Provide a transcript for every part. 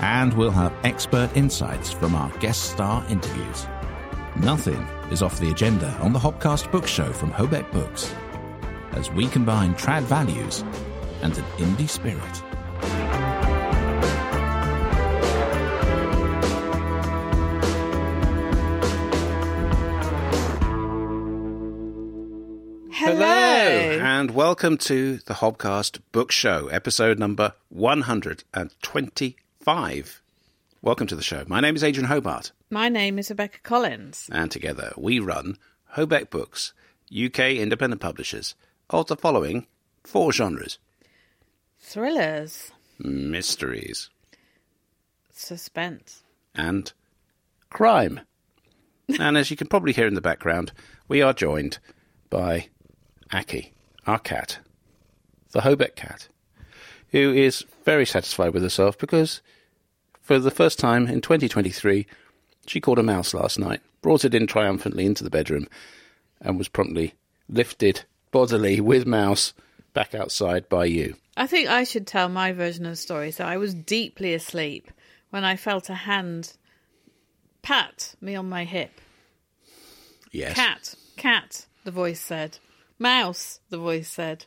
and we'll have expert insights from our guest star interviews. Nothing is off the agenda on the Hobcast Book Show from Hobeck Books, as we combine trad values and an indie spirit. Hello. and welcome to the Hobcast Book Show, episode number 120 five. Welcome to the show. My name is Adrian Hobart. My name is Rebecca Collins. And together we run Hobeck Books, UK independent publishers, of the following four genres thrillers, mysteries, suspense, and crime. and as you can probably hear in the background, we are joined by Aki, our cat, the Hobeck cat, who is very satisfied with herself because for the first time in 2023, she caught a mouse last night, brought it in triumphantly into the bedroom, and was promptly lifted bodily with mouse back outside by you. I think I should tell my version of the story. So I was deeply asleep when I felt a hand pat me on my hip. Yes. Cat, cat, the voice said. Mouse, the voice said.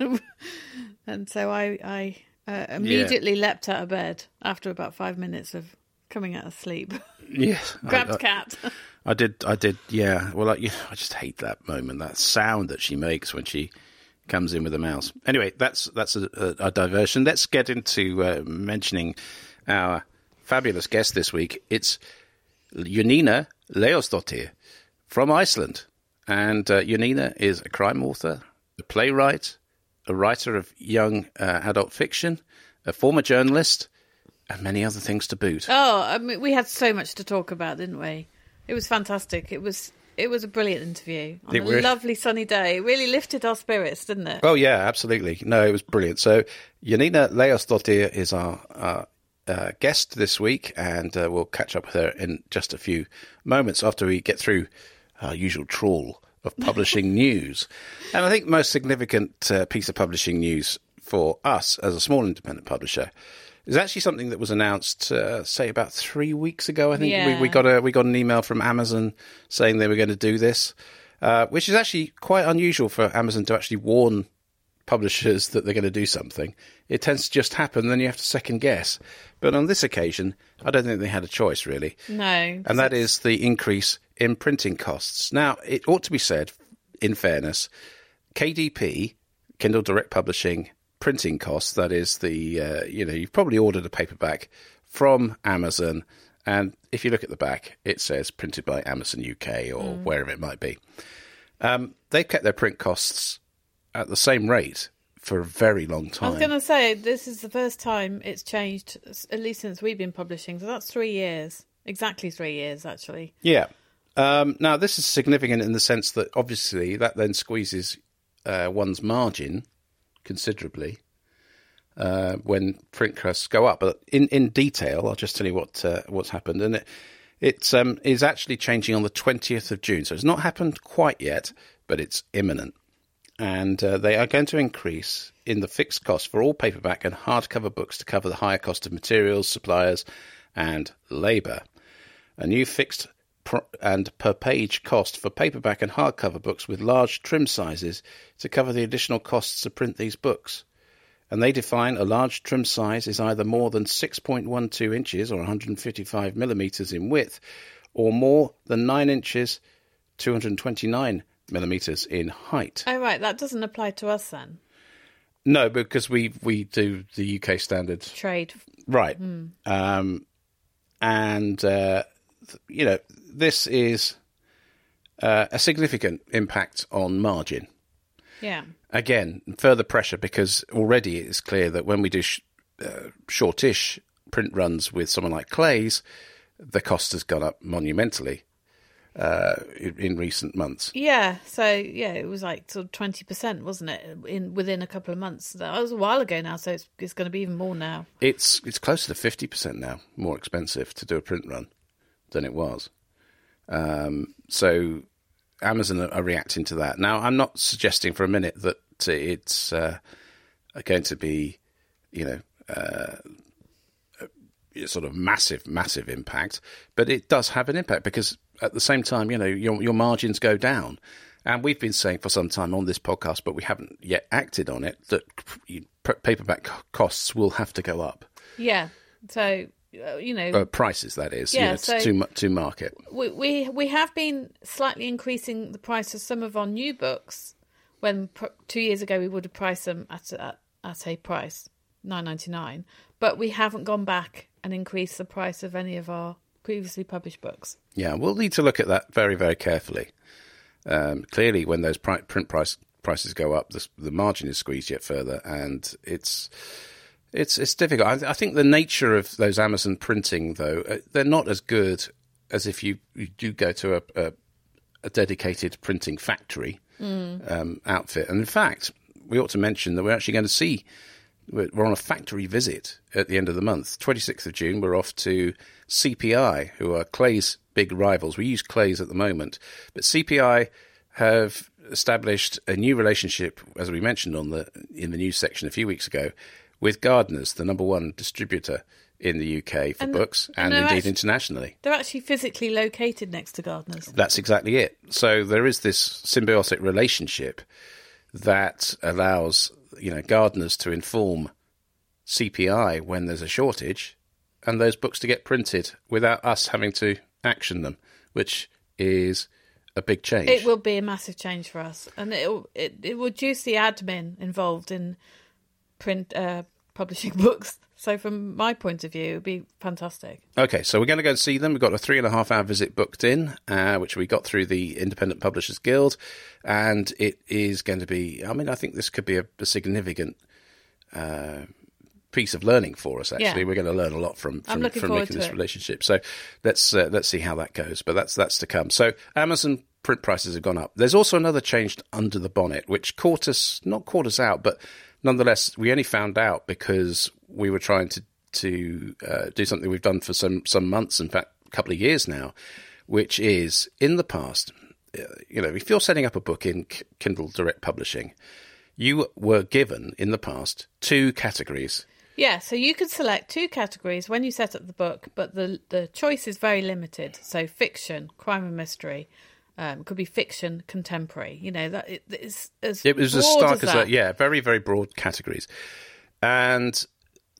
and so I, I uh, immediately yeah. leapt out of bed after about five minutes of coming out of sleep. Yes, grabbed I, I, cat. I did. I did. Yeah. Well, I, I just hate that moment, that sound that she makes when she comes in with a mouse. Anyway, that's that's a, a, a diversion. Let's get into uh, mentioning our fabulous guest this week. It's Jónína Leósdóttir from Iceland, and uh, Jónína is a crime author, a playwright, a writer of young uh, adult fiction, a former journalist, and many other things to boot. Oh, I mean, we had so much to talk about, didn't we? It was fantastic. It was it was a brilliant interview on it a lovely sunny day. It really lifted our spirits, didn't it? Oh yeah, absolutely. No, it was brilliant. So Jónína Leósdóttir is our, our uh, guest this week, and uh, we'll catch up with her in just a few moments after we get through our usual trawl of publishing news. And I think the most significant uh, piece of publishing news for us as a small independent publisher is actually something that was announced, uh, say, about three weeks ago. I think yeah. we, we, got a we got an email from Amazon saying they were going to do this, uh, which is actually quite unusual for Amazon to actually warn publishers that they're going to do something. It tends to just happen, then you have to second guess. But on this occasion, I don't think they had a choice really. No, and that is the increase in printing costs. Now, it ought to be said, in fairness, KDP, Kindle Direct Publishing printing costs, that is the, uh, you know, you've probably ordered a paperback from Amazon, and if you look at the back, it says printed by Amazon UK or mm. wherever it might be. Um, they've kept their print costs at the same rate for a very long time. I was going to say, this is the first time it's changed, at least since we've been publishing, so that's three years. Exactly three years, actually. Yeah. Um, now, this is significant in the sense that obviously that then squeezes uh, one's margin considerably uh, when print costs go up. But in, in detail, I'll just tell you what uh, what's happened, and it it's um, is actually changing on the twentieth of June. So it's not happened quite yet, but it's imminent, and uh, they are going to increase in the fixed cost for all paperback and hardcover books to cover the higher cost of materials, suppliers, and labour. A new fixed and per page cost for paperback and hardcover books with large trim sizes to cover the additional costs to print these books. And they define a large trim size is either more than 6.12 inches or 155 millimeters in width, or more than 9 inches, 229 millimeters in height. Oh, right. That doesn't apply to us then. No, because we we do the UK standard trade. Right. Mm. Um, and uh, you know, this is uh, a significant impact on margin. Yeah. Again, further pressure because already it's clear that when we do sh- uh, shortish print runs with someone like Clays, the cost has gone up monumentally uh, in, in, recent months. Yeah, so yeah, it was like sort of twenty percent, wasn't it? In within a couple of months. That was a while ago now, so it's, it's going to be even more now. It's it's closer to fifty percent now, more expensive to do a print run than it was. Um, so Amazon are, reacting to that. Now, I'm not suggesting for a minute that it's uh, going to be, you know. Uh, sort of massive, massive impact, but it does have an impact because at the same time, you know, your your margins go down, and we've been saying for some time on this podcast, but we haven't yet acted on it that paperback costs will have to go up. Yeah. So you know uh, prices that is yeah so to to market. We, we we have been slightly increasing the price of some of our new books. When pr- two years ago we would have priced them at at, at a price nine ninety nine, but we haven't gone back and increased the price of any of our previously published books. Yeah, we'll need to look at that very, very carefully. Um, clearly, when those pri- print price prices go up, the, the, margin is squeezed yet further, and it's it's it's difficult. I, I, think the nature of those Amazon printing, though, uh, they're not as good as if you, you do go to a, a, a dedicated printing factory mm. um, outfit. And in fact, we ought to mention that we're actually going to see we're on a factory visit at the end of the month. 26th of June, we're off to CPI, who are Clay's big rivals. We use Clays at the moment, but CPI have established a new relationship, as we mentioned on the in the news section a few weeks ago, with Gardners, the number one distributor in the UK for and books and, and indeed actually, internationally. They're actually physically located next to Gardners. That's exactly it. So there is this symbiotic relationship that allows you know Gardners to inform CPI when there's a shortage, and those books to get printed without us having to action them, which is a big change. It will be a massive change for us, and it it it will reduce the admin involved in print uh, publishing books. So, from my point of view, it would be fantastic. Okay, so we're going to go and see them. We've got a three and a half hour visit booked in, uh, which we got through the Independent Publishers Guild, and it is going to be. I mean, I think this could be a, a significant. Uh, piece of learning for us. Actually, yeah. we're going to learn a lot from from, from making this it. relationship. So let's uh, let's see how that goes. But that's that's to come. So Amazon print prices have gone up. There's also another change under the bonnet, which caught us not caught us out, but nonetheless, we only found out because we were trying to to uh, do something we've done for some some months, in fact, a couple of years now, which is in the past. Uh, you know, if you're setting up a book in Kindle Direct Publishing, you were given in the past two categories. Yeah, so you could select two categories when you set up the book, but the the choice is very limited. So fiction, crime and mystery, um, could be fiction, contemporary. You know that it, it's as it was as stark as, as that. Yeah, very very broad categories, and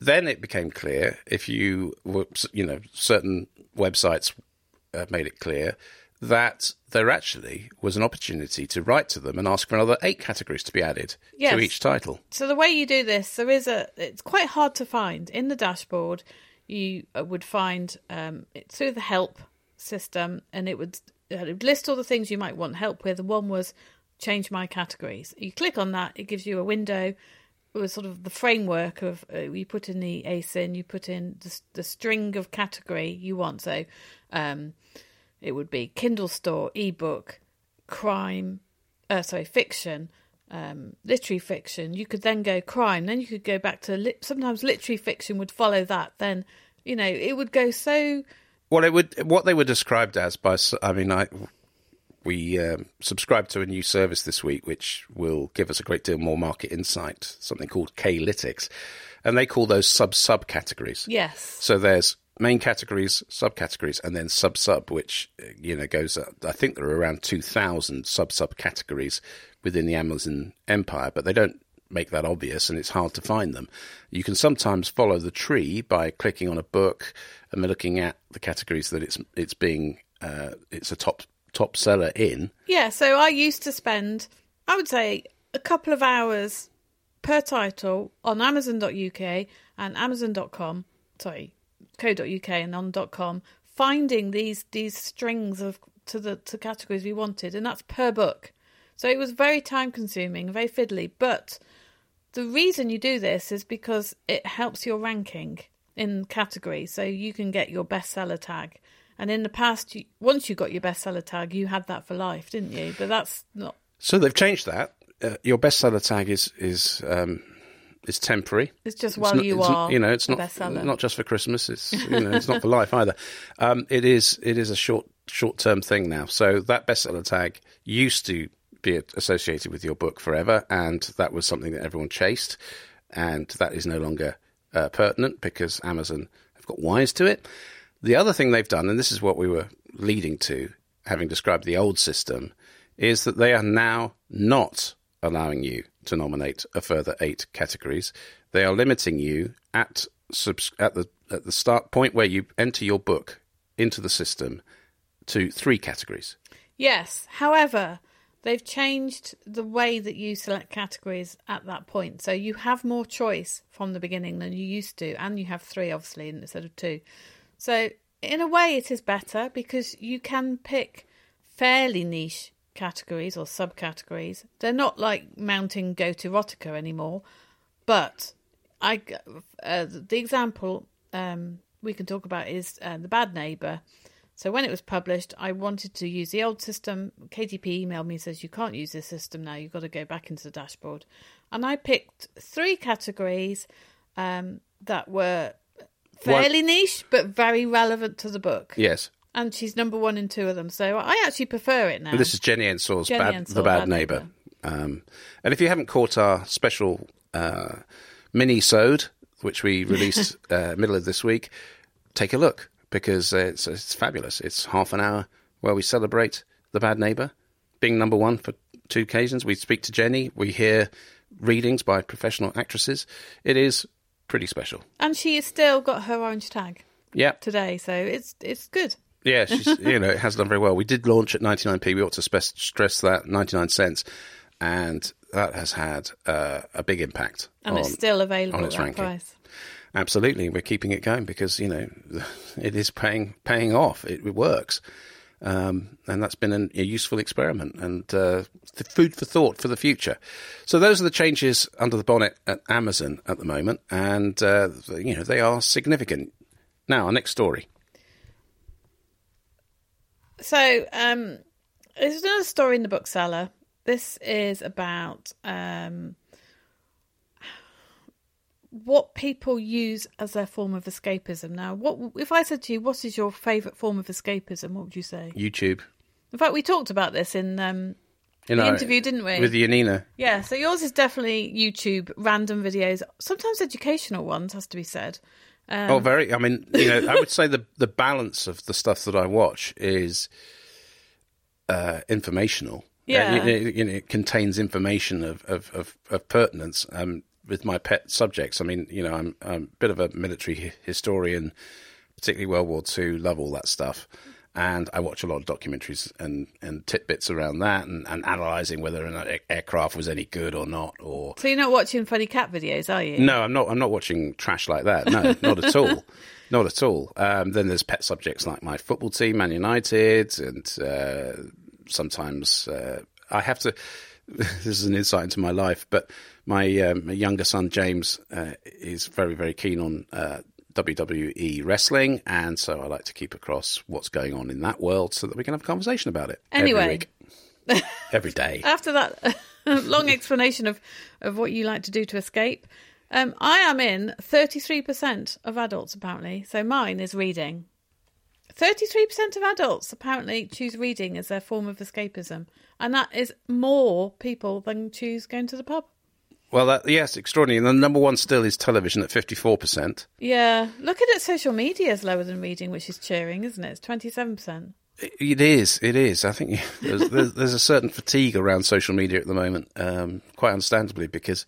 then it became clear if you were you know certain websites uh, made it clear that there actually was an opportunity to write to them and ask for another eight categories to be added yes. to each title. So the way you do this, there is a. It's quite hard to find in the dashboard. You uh, would find um, it through the help system, and it would list all the things you might want help with. one was change my categories. You click on that, it gives you a window with sort of the framework of uh, you put in the ASIN, you put in the, the string of category you want. So um, it would be Kindle store, ebook, crime, uh, sorry, fiction. Um, literary fiction, you could then go crime, then you could go back to li- sometimes literary fiction would follow that. Then, you know, it would go so well, it would what they were described as by. I mean, I we um, subscribed to a new service this week, which will give us a great deal more market insight. Something called K-Lytics, and they call those sub sub categories. Yes. So there's main categories, subcategories, and then sub sub, which you know goes. I think there are around two thousand sub sub categories within the Amazon empire, but they don't make that obvious and it's hard to find them. You can sometimes follow the tree by clicking on a book and looking at the categories that it's it's being uh, it's a top top seller in. Yeah, so I used to spend I would say a couple of hours per title on Amazon.uk and Amazon.com, sorry, co.uk and on.com, finding these these strings of to the to categories we wanted, and that's per book. So it was very time consuming, very fiddly, but the reason you do this is because it helps your ranking. in category, so you can get your bestseller tag. And in the past, you, once you got your bestseller tag, you had that for life, didn't you? But that's not. So they've changed that. Uh, your bestseller tag is is um, is temporary. It's just while not- you are, you know, it's not bestseller. not just for Christmas. It's you know, it's not for life either. Um, it is it is a short short term thing now. So that bestseller tag used to be associated with your book forever, and that was something that everyone chased, and that is no longer uh, pertinent because Amazon have got wise to it. The other thing they've done, and this is what we were leading to, having described the old system, is that they are now not allowing you to nominate a further eight categories. They are limiting you at subs- at the at the start point where you enter your book into the system to three categories. Yes. However, they've changed the way that you select categories at that point. So you have more choice from the beginning than you used to, and you have three, obviously, instead of two. So, in a way, it is better because you can pick fairly niche categories or subcategories. They're not like mounting go to erotica anymore, but I uh, the example um, we can talk about is uh, the Bad Neighbor. So when it was published, I wanted to use the old system. KDP emailed me and says you can't use this system now. You've got to go back into the dashboard. And I picked three categories um, that were fairly niche but very relevant to the book. Yes, And she's number one in two of them. So I actually prefer it now. and this is Jenny Ensor's Jenny bad, Ensor, the Bad, Bad Neighbor. Neighbour. Um, and if you haven't caught our special uh, mini-sode, which we released uh, middle of this week, take a look because it's, it's fabulous. It's half an hour where we celebrate the Bad Neighbor being number one for two occasions. We speak to Jenny. We hear readings by professional actresses. It is pretty special. and she has still got her orange tag Yeah, today. So it's it's good. Yeah, she's, you know, it has done very well. We did launch at 99p. We ought to spe- stress that 99 cents, and that has had uh, a big impact. And on, it's still available on its ranking. price. Absolutely, we're keeping it going because you know it is paying paying off. It, it works, um, and that's been an, a useful experiment and uh, food for thought for the future. So those are the changes under the bonnet at Amazon at the moment, and uh, you know they are significant. Now, our next story. So, um, there's another story in the bookseller. This is about um, what people use as their form of escapism. Now, what if I said to you, "What is your favourite form of escapism?" What would you say? YouTube. In fact, we talked about this in um, You the interview, didn't we? With Jónína. yeah. So yours is definitely YouTube, random videos, sometimes educational ones, has to be said. Um, oh, very. I mean, you know, I would say the the balance of the stuff that I watch is uh, informational. Yeah. Uh, you, know, you know, it contains information of of of, of pertinence. Um, with my pet subjects, I mean, you know, I'm, I'm a bit of a military historian, particularly World War II. Love all that stuff. And I watch a lot of documentaries and, and tidbits around that, and, and analysing whether not aircraft was any good or not, or So you're not watching funny cat videos, are you? no, I'm not. I'm not watching trash like that. No, not at all. Not at all. Um, then there's pet subjects like my football team, Man United, and uh, sometimes uh, I have to. This is an insight into my life, but my, um, my younger son James uh, is very, very keen on uh, WWE wrestling, and so I like to keep across what's going on in that world so that we can have a conversation about it. Anyway. every, week. every day. after that long explanation of, of what you like to do to escape, um, I am in 33% of adults apparently. So mine is reading. 33% of adults apparently choose reading as their form of escapism. And that is more people than choose going to the pub. Well, that, yes, extraordinary. And the number one still is television at fifty-four percent. Yeah. Looking at social media is lower than reading, which is cheering, isn't it? It's 27%. It is. It is. I think there's, there's, there's a certain fatigue around social media at the moment, um, quite understandably, because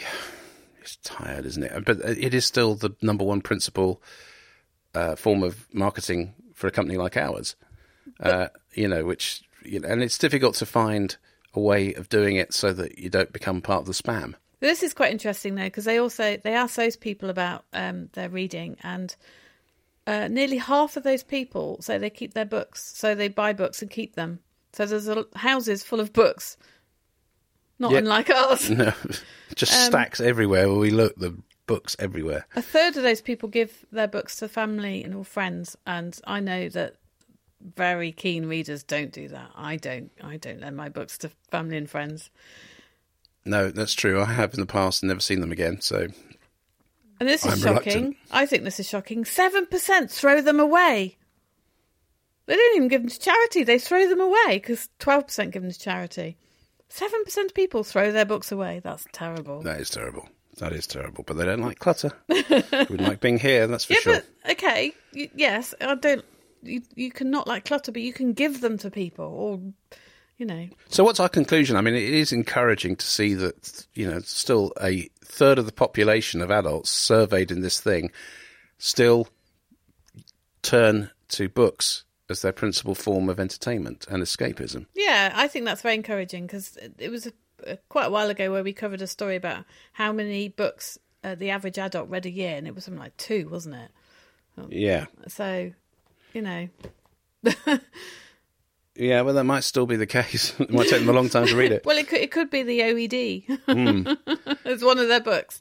yeah, it's tired, isn't it? But it is still the number one principal uh, form of marketing for a company like ours. Uh, you know, which you know, and it's difficult to find a way of doing it so that you don't become part of the spam. This is quite interesting though, because they also they ask those people about um, their reading, and uh, nearly half of those people say they keep their books, so they buy books and keep them. So there's a, houses full of books, not Yeah. unlike ours. No, just stacks everywhere where we look. The books everywhere. A third of those people give their books to family and or friends, and I know that very keen readers don't do that. I don't. I don't lend my books to family and friends. No, that's true. I have in the past and never seen them again. So, and this is I'm shocking. reluctant. I think this is shocking. Seven percent throw them away. They don't even give them to charity. They throw them away because twelve percent give them to charity. Seven percent of people throw their books away. That's terrible. that is terrible. That is terrible. But they don't like clutter. Wouldn't like being here, that's for yeah, sure. but okay, y- yes, I don't. You you can not like clutter, but you can give them to people, or you know. So, what's our conclusion? I mean, it is encouraging to see that, you know, still a third of the population of adults surveyed in this thing still turn to books as their principal form of entertainment and escapism. Yeah, I think that's very encouraging because it, was a, a, quite a while ago where we covered a story about how many books uh, the average adult read a year, and it was something like two, wasn't it? Yeah. So, you know, Yeah, well, that might still be the case. it might take them a long time to read it. well, it could it could be the OED. it's one of their books.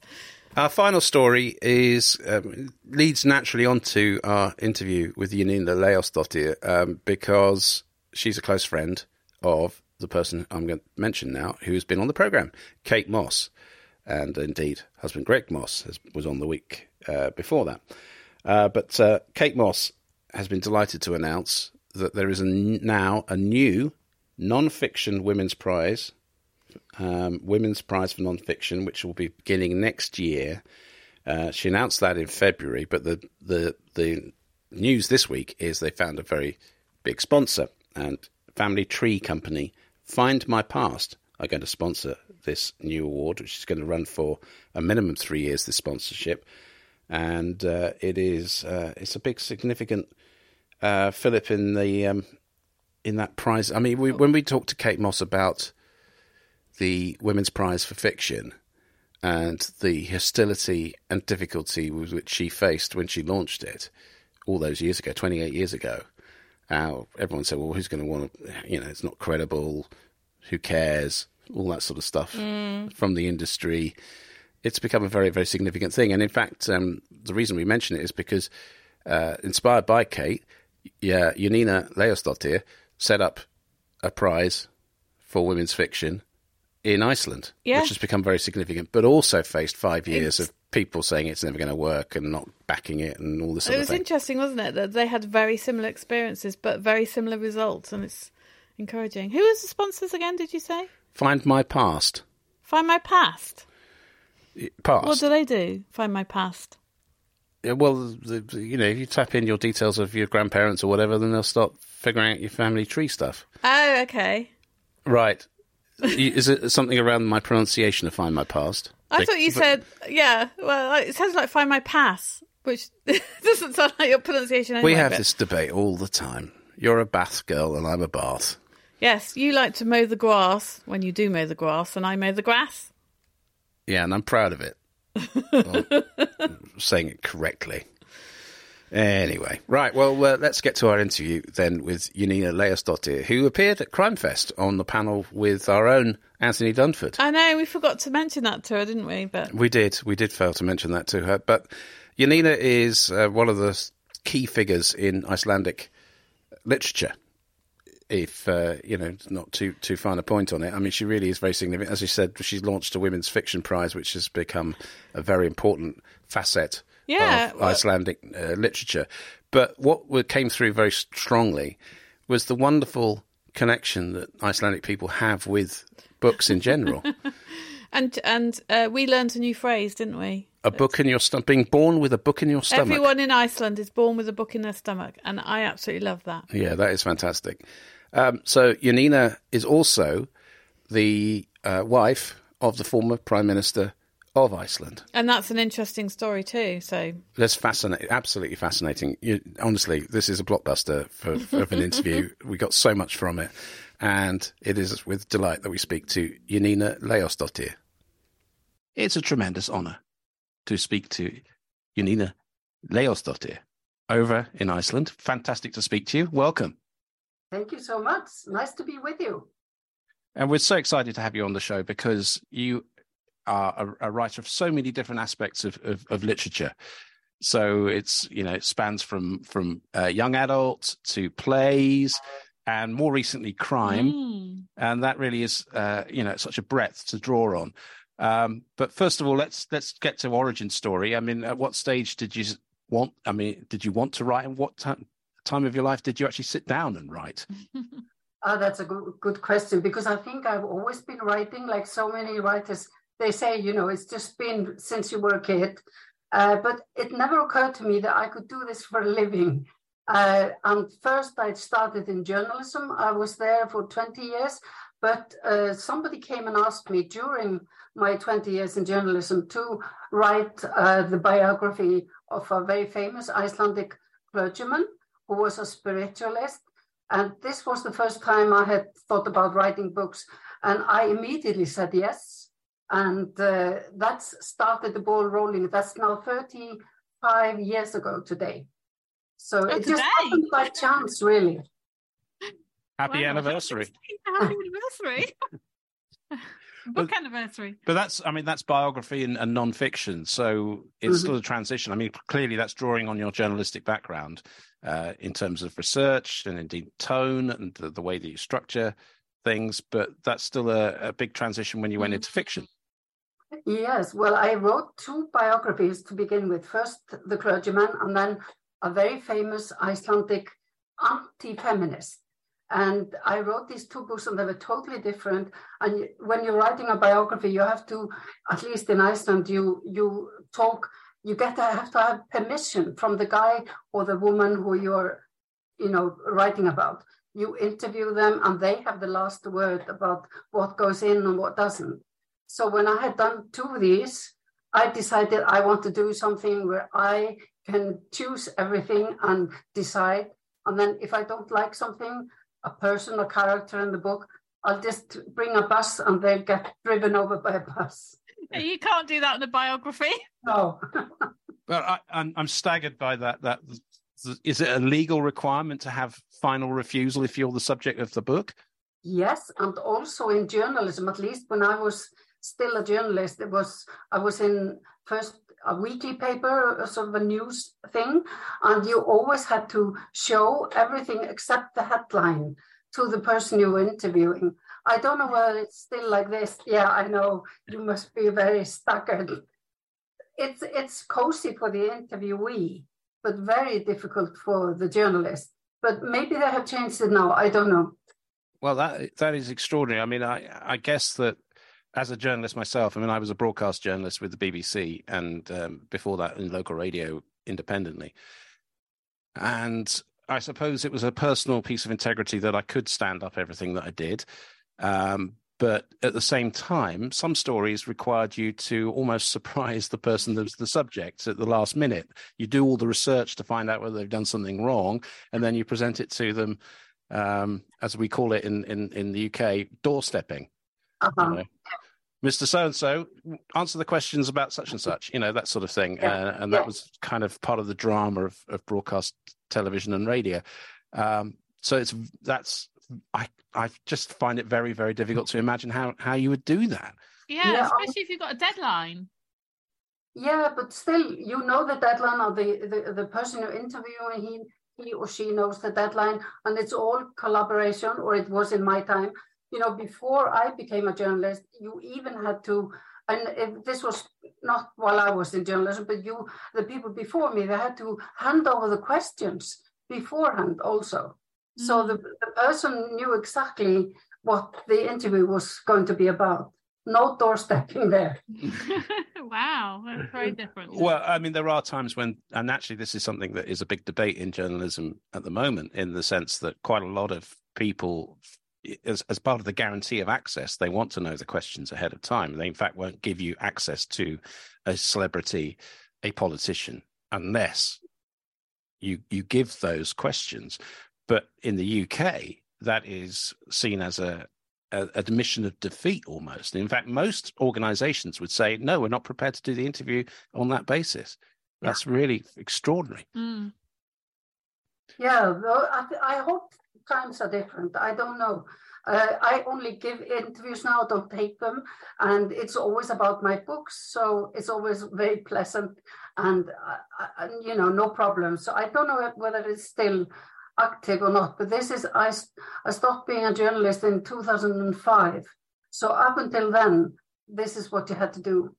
Our final story is um, leads naturally onto our interview with Jónína Leósdóttir um, because she's a close friend of the person I'm going to mention now, who has been on the program, Kate Mosse, and indeed husband Greg Mosse has, was on the week uh, before that. Uh, but uh, Kate Mosse has been delighted to announce that there is a now a new non-fiction women's prize um, Women's Prize for Non-Fiction, which will be beginning next year. Uh, she announced that in February, but the, the the news this week is they found a very big sponsor, and Family Tree Company, Find My Past, are going to sponsor this new award, which is going to run for a minimum three years. This sponsorship, and uh, it is uh, it's a big significant uh, fillip in the um, in that prize. I mean, we, when we talked to Kate Mosse about the Women's Prize for Fiction and the hostility and difficulty with which she faced when she launched it all those years ago, 28 years ago. How everyone said, well, who's going to want to, you know, it's not credible, who cares, all that sort of stuff from the industry. It's become a very, very significant thing. And in fact, um, the reason we mention it is because, uh, inspired by Kate, yeah, Jónína Leósdóttir set up a prize for women's fiction in Iceland, Yeah. which has become very significant, but also faced five years It's- of people saying it's never going to work and not backing it and all this It was thing. interesting, wasn't it, that they had very similar experiences but very similar results, and it's encouraging. Who was the sponsors again? Did you say? Find my past. Find my past. Past. What do they do? Find my past. Yeah, well, the, the- you know, if you tap in your details of your grandparents or whatever, then they'll start figuring out your family tree stuff. Oh, okay. Right. Is it something around my pronunciation of find my past? I Like- thought you but- said, yeah. Well, it sounds like find my pass, which doesn't sound like your pronunciation. Anyway, We have but- this debate all the time. You're a Bath girl and I'm a Bath. Yes, you like to mow the grass when you do mow the grass, and I mow the grass. Yeah, and I'm proud of it. Saying it correctly. Anyway, right. Well, uh, let's get to our interview then with Jónína Leósdóttir, who appeared at Crimefest on the panel with our own Anthony Dunford. I know we forgot to mention that to her, didn't we? But We did. We did fail to mention that to her. But Jónína is uh, one of the key figures in Icelandic literature. If uh, you know, not too too fine a point on it. I mean, she really is very significant. As you said, she's launched a women's fiction prize, which has become a very important facet Yeah, of well- Icelandic uh, literature. But what came through very strongly was the wonderful connection that Icelandic people have with books in general. and and uh, we learned a new phrase, didn't we? a book in your stomach, being born with a book in your stomach. Everyone in Iceland is born with a book in their stomach, and I absolutely love that. Yeah, that is fantastic. Um, so Jónína is also the uh, wife of the former Prime Minister of Iceland. And that's an interesting story too. So That's fascinating, absolutely fascinating. You, honestly, this is a blockbuster for, for of an interview. we got so much from it, and it is with delight that we speak to Jónína Leósdóttir. It's a tremendous honour to speak to Jónína Leósdóttir over in Iceland. Fantastic to speak to you. Welcome. Thank you so much. Nice to be with you. And we're so excited to have you on the show because you are a, a, writer of so many different aspects of, of, of, literature. So it's you know it spans from from uh, young adult to plays and more recently crime, mm. and that really is uh, you know such a breadth to draw on. Um, but first of all, let's let's get to origin story. I mean, at what stage did you want? I mean, did you want to write, and what t- time of your life did you actually sit down and write? Oh, that's a good, good question because I think I've always been writing like so many writers. They say, you know, it's just been since you were a kid. Uh, but it never occurred to me that I could do this for a living. Uh, and first, I started in journalism. I was there for 20 years. But uh, somebody came and asked me during my 20 years in journalism to write uh, the biography of a very famous Icelandic clergyman who was a spiritualist and this was the first time I had thought about writing books. And I immediately said yes. And uh, that's started the ball rolling. That's now 35 years ago today. So oh, it today? just happened by chance, really. Happy wow. anniversary. Happy anniversary. book but, anniversary. But that's, I mean, that's biography and, and non-fiction, so it's mm-hmm. still a transition. I mean, clearly that's drawing on your journalistic background uh, in terms of research and indeed tone and the, the, way that you structure things. But that's still a, a big transition when you went mm-hmm. into fiction. Yes, well, I wrote two biographies to begin with. First, The Clergyman, and then a very famous Icelandic anti-feminist and I wrote these two books, and they were totally different. And when you're writing a biography, you have to, at least in Iceland, you you talk. You get to have to have permission from the guy or the woman who you're, you know, writing about. You interview them, and they have the last word about what goes in and what doesn't. So when I had done two of these, I decided I want to do something where I can choose everything and decide. And then if I don't like something, a person or character in the book, I'll just bring a bus and they'll get driven over by a bus. You can't do that in a biography. No. but I, I'm, I'm staggered by that. That is it a legal requirement to have final refusal if you're the subject of the book? Yes, and also in journalism. At least when I was still a journalist, it was I was in first a weekly paper, sort of a news thing, and you always had to show everything except the headline to the person you were interviewing. I don't know whether it's still like this. Yeah, I know you must be very staggered. It's it's cozy for the interviewee, but very difficult for the journalist. But maybe they have changed it now. I don't know. Well, that that is extraordinary. I mean, I I guess that as a journalist myself, I mean, I was a broadcast journalist with the BBC and um, before that in local radio independently. And I suppose it was a personal piece of integrity that I could stand up everything that I did. Um, but at the same time, some stories required you to almost surprise the person that's the subject at the last minute. You do all the research to find out whether they've done something wrong, and then you present it to them, um, as we call it in, in, in the UK, doorstepping. Uh-huh. You know? Mr. So and so, answer the questions about such and such, you know, that sort of thing. Yeah. Uh, and that yeah. was kind of part of the drama of, of broadcast television and radio. Um, so it's that's I I just find it very very difficult to imagine how how you would do that. Yeah, yeah especially if you've got a deadline. Yeah, but still, you know the deadline of the the, the person you're interviewing. He he or she knows the deadline, and it's all collaboration. Or it was in my time you know, before I became a journalist, you even had to, and if this was not while I was in journalism, but you, the people before me, they had to hand over the questions beforehand also. Mm. So the, the person knew exactly what the interview was going to be about. No doorstepping there. wow, that's very different. Well, I mean, there are times when, and actually, this is something that is a big debate in journalism at the moment, in the sense that quite a lot of people as, as part of the guarantee of access, they want to know the questions ahead of time. They, in fact, won't give you access to a celebrity, a politician, unless you you give those questions. But in the UK, that is seen as a, a admission of defeat almost. In fact, most organisations would say, "No, we're not prepared to do the interview on that basis." That's really extraordinary. Mm. Yeah, well, I, I hope times are different. I don't know. Uh, I only give interviews now, don't take them. And it's always about my books. So it's always very pleasant and, uh, uh you know, no problem. So I don't know whether it's still active or not, but this is, I, I stopped being a journalist in 2005. So up until then, this is what you had to do.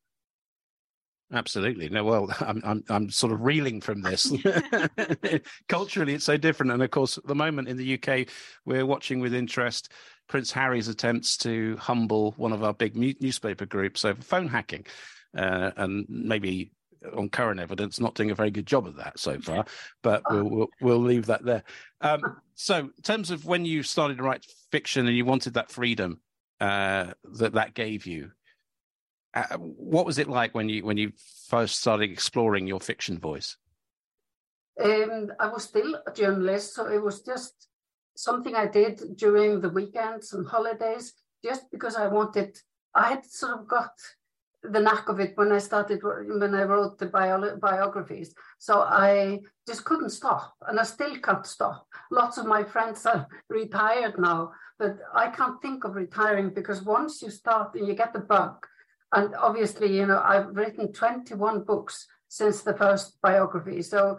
Absolutely. No, well, I'm I'm I'm sort of reeling from this. Culturally, it's so different, and of course, at the moment in the UK, we're watching with interest Prince Harry's attempts to humble one of our big newspaper groups over phone hacking, uh, and maybe on current evidence, not doing a very good job of that so far. But we'll we'll, we'll leave that there. Um, so, in terms of when you started to write fiction and you wanted that freedom uh, that that gave you, uh, what was it like when you when you first started exploring your fiction voice? Um, I was still a journalist, so it was just something I did during the weekends and holidays, just because I wanted. I had sort of got the knack of it when I started when I wrote the bio, biographies. So I just couldn't stop, and I still can't stop. Lots of my friends are retired now, but I can't think of retiring because once you start and you get the bug, and obviously, you know, I've written 21 books since the first biography. So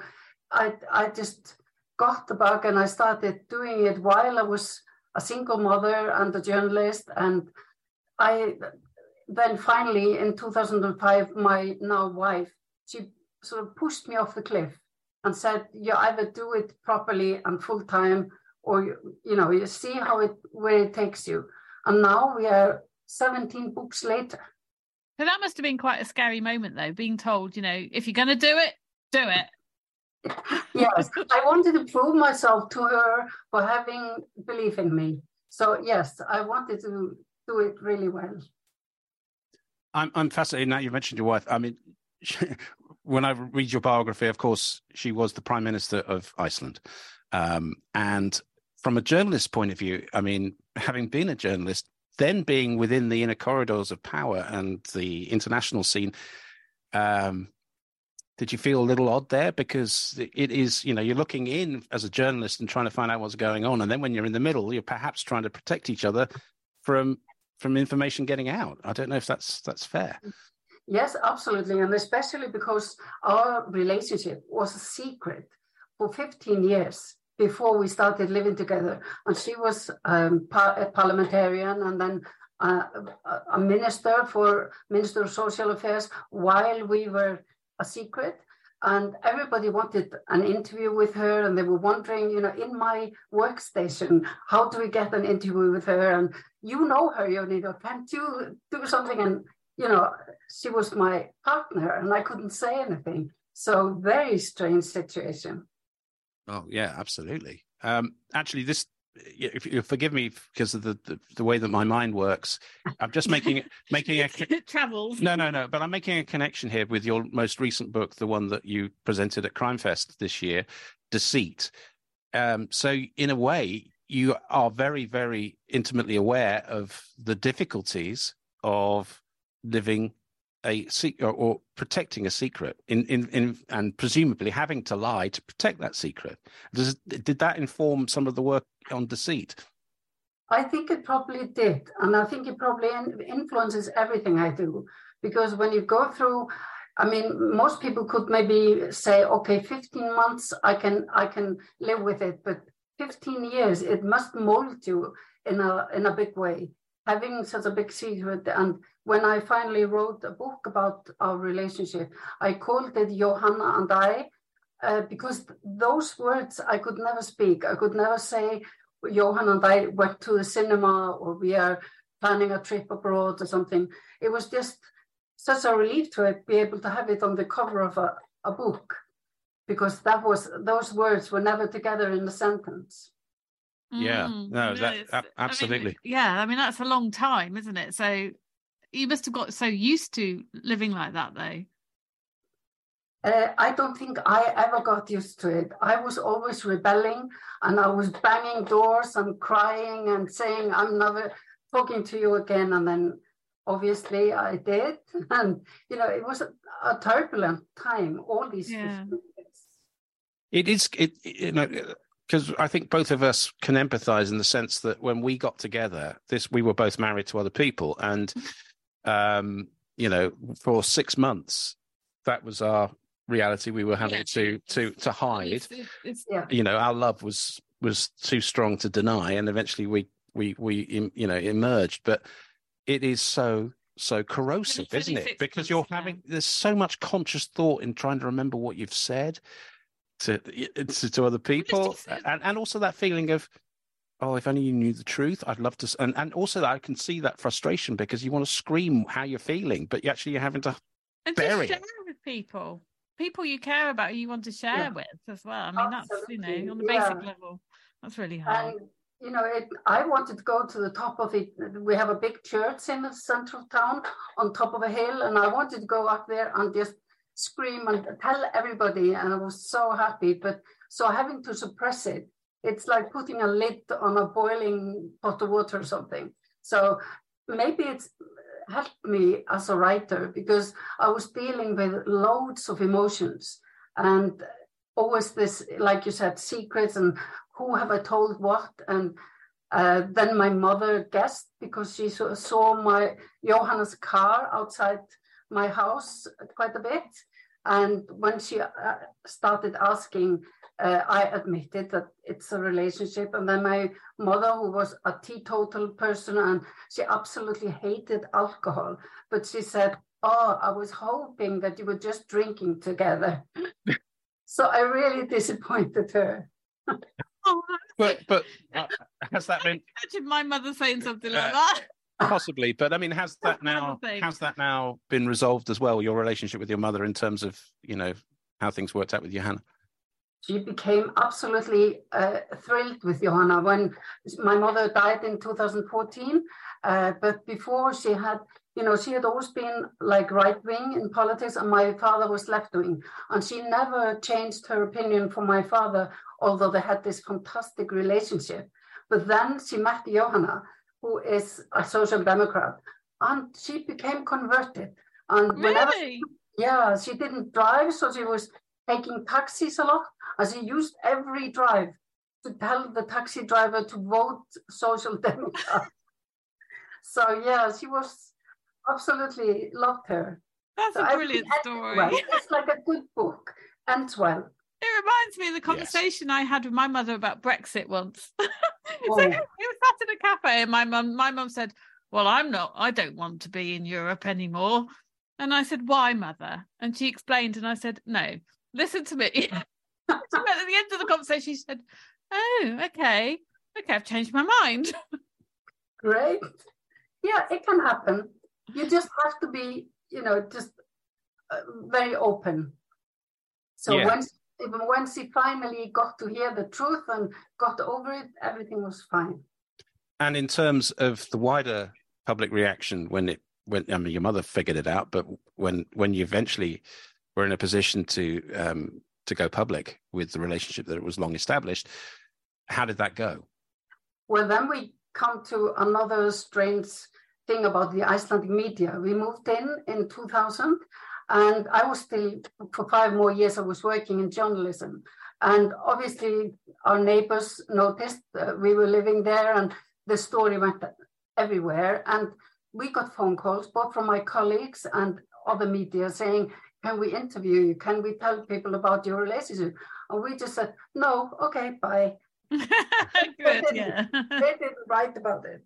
I, I just got the bug and I started doing it while I was a single mother and a journalist. And I then finally in 2005, my now wife, she sort of pushed me off the cliff and said, you either do it properly and full time or, you, you know, you see how it, where it takes you. And now we are 17 books later. So that must have been quite a scary moment, though, being told, you know, if you're going to do it, do it. yes, I wanted to prove myself to her for having belief in me. So yes, I wanted to do it really well. I'm I'm fascinated now you mentioned your wife. I mean, she, when I read your biography, of course, she was the prime minister of Iceland, um, and from a journalist's point of view, I mean, having been a journalist, then being within the inner corridors of power and the international scene, um, did you feel a little odd there? Because it is, you know, you're looking in as a journalist and trying to find out what's going on, and then when you're in the middle, you're perhaps trying to protect each other from from information getting out. I don't know if that's that's fair. Yes, absolutely, and especially because our relationship was a secret for 15 years before we started living together. And she was um, par- a parliamentarian and then uh, a minister for Minister of Social Affairs while we were a secret. And everybody wanted an interview with her, and they were wondering, you know, in my workstation, how do we get an interview with her? And you know her, know, can't you do something? And you know, she was my partner, and I couldn't say anything. So very strange situation. Oh yeah, absolutely. Um, actually, this if you forgive me because of the, the, the way that my mind works, I'm just making making a travels. No, no, no. But I'm making a connection here with your most recent book, the one that you presented at Crime Fest this year, Deceit. Um, so in a way, you are very, very intimately aware of the difficulties of living a secret or protecting a secret in, in, in and presumably having to lie to protect that secret. Does, did that inform some of the work on deceit? I think it probably did. And I think it probably influences everything I do. Because when you go through, I mean, most people could maybe say, okay, 15 months, I can I can live with it. But 15 years, it must mold you in a in a big way. Having such a big secret and when I finally wrote a book about our relationship, I called it Johanna and I, uh, because those words I could never speak. I could never say Johanna and I went to the cinema or we are planning a trip abroad or something. It was just such a relief to be able to have it on the cover of a, a book, because that was those words were never together in a sentence. Yeah, mm, no, that, absolutely. I mean, yeah, I mean that's a long time, isn't it? So you must have got so used to living like that, though. Uh, I don't think I ever got used to it. I was always rebelling and I was banging doors and crying and saying, I'm never talking to you again. And then obviously I did. And, you know, it was a, a turbulent time, all these yeah. It is, it, you know, because I think both of us can empathise in the sense that when we got together, this we were both married to other people, and um, you know, for six months, that was our reality. We were having yeah. to to to hide. It's, it's, yeah. You know, our love was was too strong to deny, and eventually we we we you know emerged. But it is so so corrosive, isn't it? Because you're having there's so much conscious thought in trying to remember what you've said to to, to other people, and and also that feeling of oh, if only you knew the truth, I'd love to. And and also that I can see that frustration because you want to scream how you're feeling, but you actually you're having to and bury to share it. with people, people you care about, you want to share yeah. with as well. I mean, Absolutely. that's you know on the yeah. basic level, that's really hard. And, you know, it, I wanted to go to the top of it. We have a big church in the central town on top of a hill, and I wanted to go up there and just scream and tell everybody. And I was so happy, but so having to suppress it, it's like putting a lid on a boiling pot of water or something. So maybe it's helped me as a writer because I was dealing with loads of emotions and always this, like you said, secrets and who have I told what? And uh, then my mother guessed because she saw, saw my Johanna's car outside my house quite a bit. And when she uh, started asking, uh, I admitted that it's a relationship. And then my mother, who was a teetotal person, and she absolutely hated alcohol, but she said, Oh, I was hoping that you were just drinking together. so I really disappointed her. but but uh, has that been? Imagine my mother saying something like uh, that. Possibly, but I mean, has that now has that now been resolved as well? Your relationship with your mother in terms of you know how things worked out with Johanna. She became absolutely uh, thrilled with Johanna when my mother died in 2014. Uh, but before she had you know, she had always been like right wing in politics, and my father was left wing. And she never changed her opinion for my father, although they had this fantastic relationship. But then she met Johanna, who is a social democrat, and she became converted. And whenever, really? yeah, she didn't drive, so she was taking taxis a lot, as he used every drive to tell the taxi driver to vote social democrat. so yeah, she was absolutely loved her. That's so a brilliant story. Well. It's like a good book. And well. It reminds me of the conversation yes. I had with my mother about Brexit once. so oh. we were sat in a cafe and my mum my mum said, Well, I'm not I don't want to be in Europe anymore. And I said, Why, mother? And she explained and I said, No, listen to me. at the end of the conversation, she said, Oh, okay. Okay, I've changed my mind. Great. Yeah, it can happen you just have to be, you know, just uh, very open. So yeah. once even once he finally got to hear the truth and got over it, everything was fine. And in terms of the wider public reaction when it when I mean your mother figured it out, but when when you eventually were in a position to um, to go public with the relationship that it was long established, how did that go? Well, then we come to another strange thing about the Icelandic media. We moved in in 2000, and I was still, for five more years, I was working in journalism. And obviously, our neighbors noticed we were living there, and the story went everywhere. And we got phone calls, both from my colleagues and other media, saying, Can we interview you? Can we tell people about your relationship? And we just said, No, okay, bye. Good, they, didn't, yeah. they didn't write about it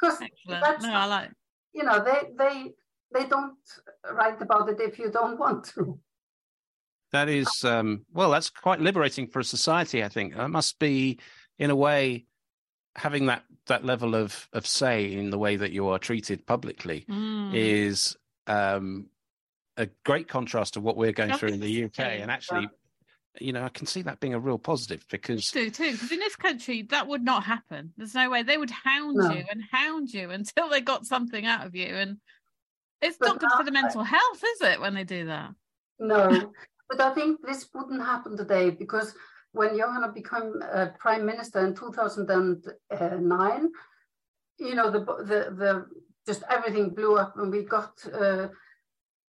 because that's no, I like. You know, they they they don't write about it if you don't want to. That is um, well, that's quite liberating for a society. I think that must be, in a way, having that that level of of say in the way that you are treated publicly mm. is um, a great contrast to what we're going through in the UK. And actually, you know, I can see that being a real positive because do too. Because in this country, that would not happen. There's no way they would hound no. you and hound you until they got something out of you, and it's but not good for the mental health, is it, when they do that? No, but I think this wouldn't happen today because when Johanna became uh, prime minister in 2009, you know, the the the just everything blew up, and we got. Uh,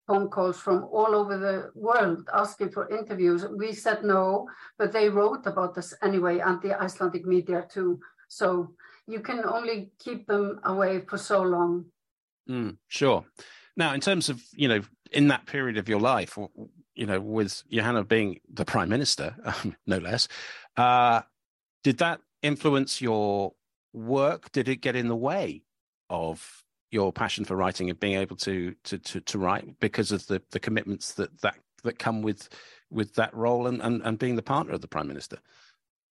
phone calls from all over the world asking for interviews. We said no, but they wrote about us anyway, and the Icelandic media too. So you can only keep them away for so long. Mm, sure. Now, in terms of, you know, in that period of your life, you know, with Johanna being the prime minister, no less, uh, did that influence your work? Did it get in the way of your passion for writing and being able to to to, to write because of the the commitments that that that come with with that role and and, and being the partner of the prime minister?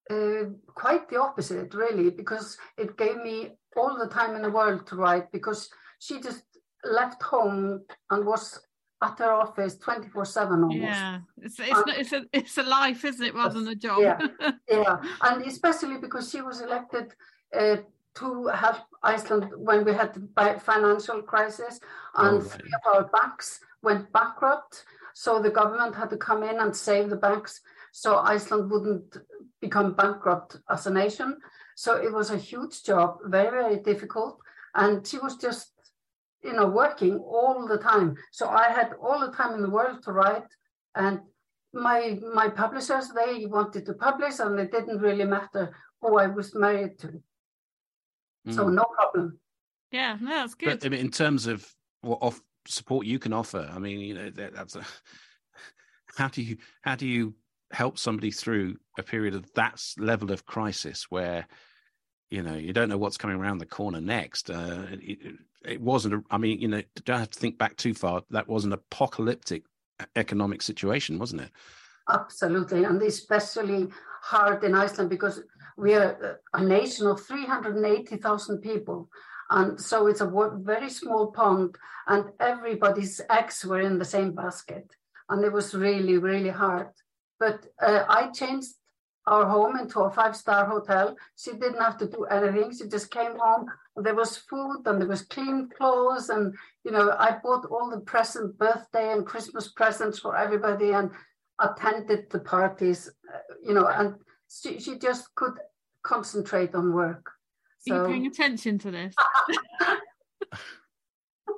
Uh, quite the opposite, really, because it gave me all the time in the world to write. Because she just left home and was at her office 24 7 almost. Yeah, it's, it's, and, it's, a, it's a life, isn't it, rather than a job? Yeah, yeah. and especially because she was elected uh, to help Iceland when we had the financial crisis oh, and oh, right. three of our banks went bankrupt. So the government had to come in and save the banks so Iceland wouldn't become bankrupt as a nation. So it was a huge job, very, very difficult. And she was just you know, working all the time. So I had all the time in the world to write. And my my publishers, they wanted to publish and it didn't really matter who I was married to. Mm. So no problem. Yeah, no, that's good. But I mean, in terms of what off support you can offer, I mean, you know, that, that's a how do you how do you help somebody through a period of that level of crisis where you know you don't know what's coming around the corner next uh, it, it, wasn't a, i mean you know don't have to think back too far that was an apocalyptic economic situation wasn't it absolutely and especially hard in iceland because we are a nation of 380000 people and so it's a very small pond and everybody's eggs were in the same basket and it was really really hard but uh, i changed our home into a five star hotel. She didn't have to do anything. She just came home. There was food and there was clean clothes. And, you know, I bought all the present birthday and Christmas presents for everybody and attended the parties, uh, you know, and she, she just could concentrate on work. So... Are you paying attention to this?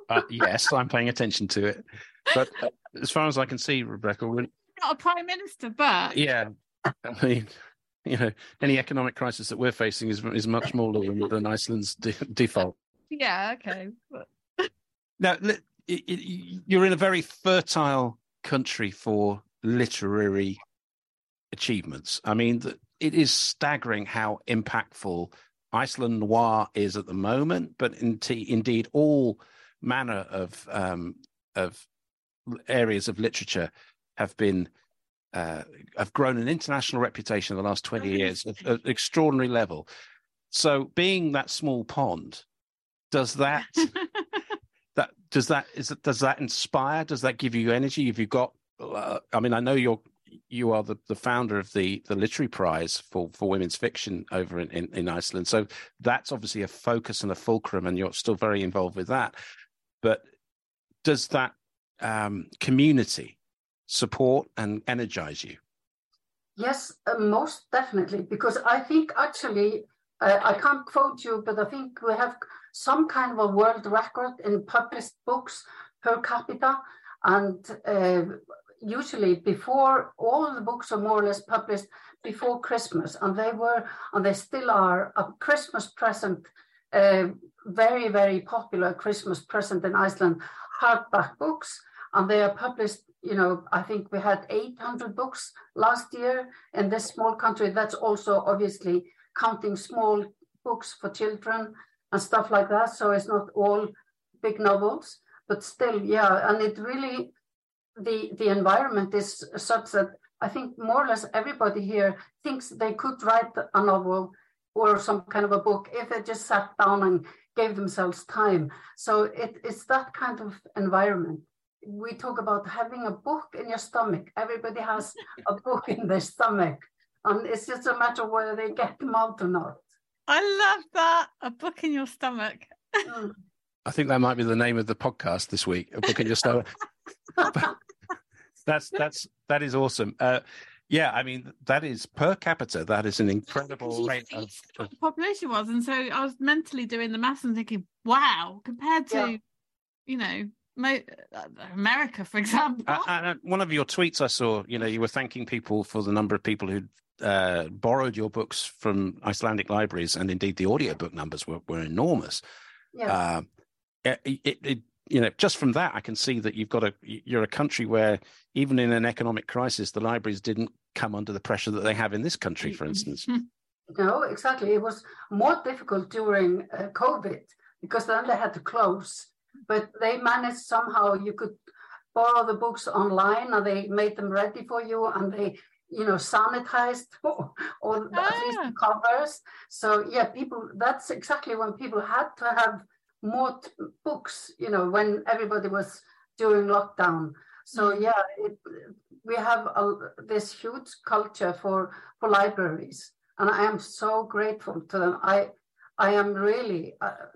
uh, yes, I'm paying attention to it. But uh, as far as I can see, Rebecca, we're not a prime minister, but yeah, I mean, you know, any economic crisis that we're facing is is much smaller than, than Iceland's de- default. Yeah. Okay. now, you're in a very fertile country for literary achievements. I mean, it is staggering how impactful Iceland noir is at the moment, but indeed all manner of um, of areas of literature have been uh, have grown an international reputation in the last 20 years at an extraordinary level. So being that small pond, does that that does that is does that inspire? Does that give you energy? Have you got uh, I mean, I know you're you are the, the founder of the the literary prize for for women's fiction over in, in, in Iceland. So that's obviously a focus and a fulcrum, and you're still very involved with that. But does that um, community support and energize you? Yes, uh, most definitely, because I think actually, uh, I can't quote you, but I think we have some kind of a world record in published books per capita. And uh, usually before all the books are more or less published before Christmas, and they were, and they still are, a Christmas present, uh, very, very popular Christmas present in Iceland, hardback books, and they are published you know, I think we had 800 books last year in this small country. That's also obviously counting small books for children and stuff like that. So it's not all big novels, but still, yeah. And it really, the the environment is such that I think more or less everybody here thinks they could write a novel or some kind of a book if they just sat down and gave themselves time. So it, it's that kind of environment we talk about having a book in your stomach. Everybody has a book in their stomach, and it's just a matter of whether they get them out or not. I love that. A book in your stomach. Mm. I think that might be the name of the podcast this week. A book in your stomach. that's that's that is awesome. Uh, yeah, I mean that is per capita. That is an incredible rate of, of... population was, and so I was mentally doing the maths and thinking, wow, compared to, yeah. you know, America, for example. Uh, uh, one of your tweets I saw, you know, you were thanking people for the number of people who uh, borrowed your books from Icelandic libraries, and indeed the audiobook numbers were, were enormous. Yeah. Uh, it, it, it, you know, just from that, I can see that you've got a you're a country where even in an economic crisis, the libraries didn't come under the pressure that they have in this country, for instance. No, exactly. It was more difficult during uh, COVID because then they had to close, but they managed somehow. You could borrow the books online, and they made them ready for you, and they you know sanitized or, or ah. at least the covers so yeah people that's exactly when people had to have more books you know when everybody was during lockdown. So mm. yeah it, we have a, this huge culture for for libraries. And i am so grateful to them. I i am really uh,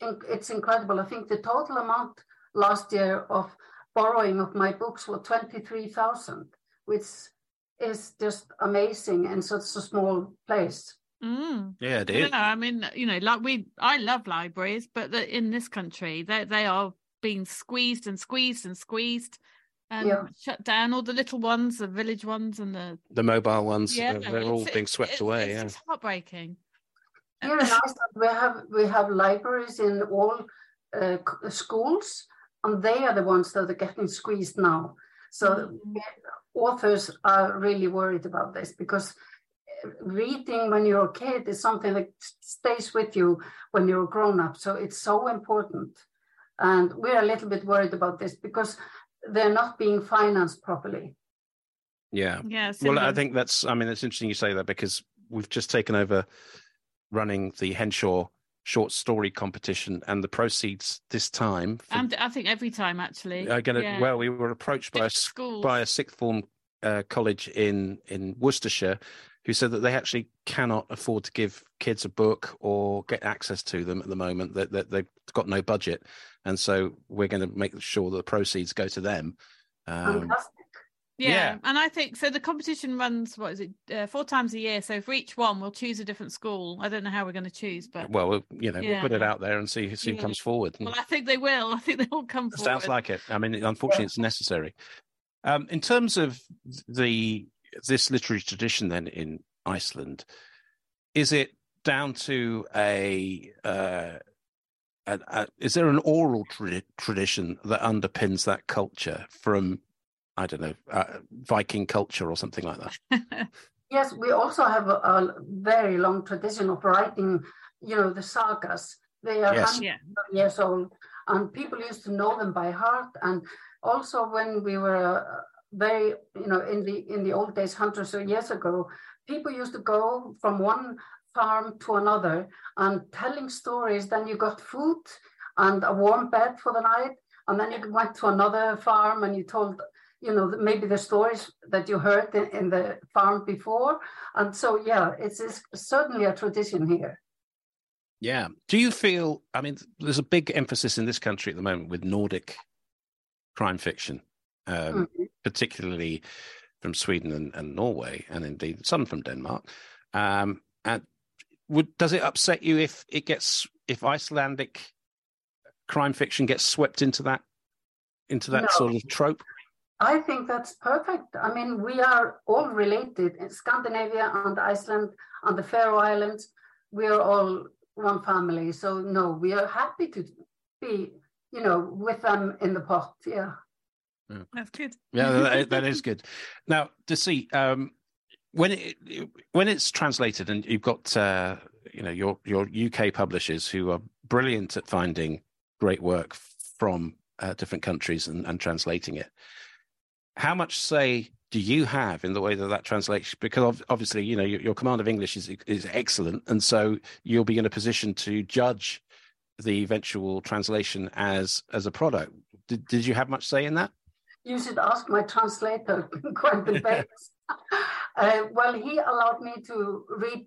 it's incredible. I think the total amount last year of borrowing of my books was 23000 which is just amazing. In such a small place. Mm. Yeah, it is. Yeah, I mean, you know, like we, I love libraries, but the, in this country, they they are being squeezed and squeezed and squeezed, and yeah. shut down. All the little ones, the village ones, and the the mobile ones. Yeah, they're, they're all being swept it, away. It's, yeah, heartbreaking. Here in Iceland, we have we have libraries in all uh, schools, and they are the ones that are getting squeezed now. So mm-hmm authors are really worried about this because reading when you're a kid is something that stays with you when you're a grown up. So it's so important. And we're a little bit worried about this because they're not being financed properly. Yeah. Yeah. Well, I think that's, I mean, it's interesting you say that because we've just taken over running the Henshaw short story competition, and the proceeds this time. For, and I think every time actually. Are gonna, yeah. Well, we were approached by a by a sixth form uh, college in in Worcestershire, who said that they actually cannot afford to give kids a book or get access to them at the moment. That, that they've got no budget, and so we're going to make sure that the proceeds go to them. Um, yeah. yeah. and I think so. The competition runs what is it uh, four times a year. So for each one, we'll choose a different school. I don't know how we're going to choose, but well, you know, yeah. we'll put it out there and see, see yeah. who comes forward. Well, I think they will. I think they will come forward. Sounds like it. I mean, unfortunately, it's necessary. Um, in terms of the this literary tradition, then in Iceland, is it down to a, uh, a, a is there an oral tra- tradition that underpins that culture from I don't know, uh, Viking culture or something like that. yes, we also have a, a, very long tradition of writing, you know, the sagas. They are yes. hundreds of years old, and people used to know them by heart. And also, when we were uh, very, you know, in the in the old days, hundreds of years ago, people used to go from one farm to another and telling stories. Then you got food and a warm bed for the night, and then you went to another farm and you told you know maybe the stories that you heard in, in the farm before and so yeah it's, it's certainly a tradition here yeah do you feel i mean there's a big emphasis in this country at the moment with nordic crime fiction um, mm-hmm. Particularly from sweden and, and, norway and indeed some from denmark um, and would does it upset you if it gets if icelandic crime fiction gets swept into that into that no. sort of trope I think that's perfect. I mean, we are all related in Scandinavia and Iceland and the Faroe Islands. We are all one family. So, no, we are happy to be, you know, with them in the pot. Yeah. Yeah. That's good. Yeah, that, that is good. Now, to see, um, when it when it's translated and you've got uh, you know your your UK publishers who are brilliant at finding great work from uh, different countries and, and translating it how much say do you have in the way that that translates? Because obviously, you know, your, your, command of English is is excellent, and so you'll be in a position to judge the eventual translation as as a product. Did, did you have much say in that? You should ask my translator, Quentin Bates. uh, well, he allowed me to read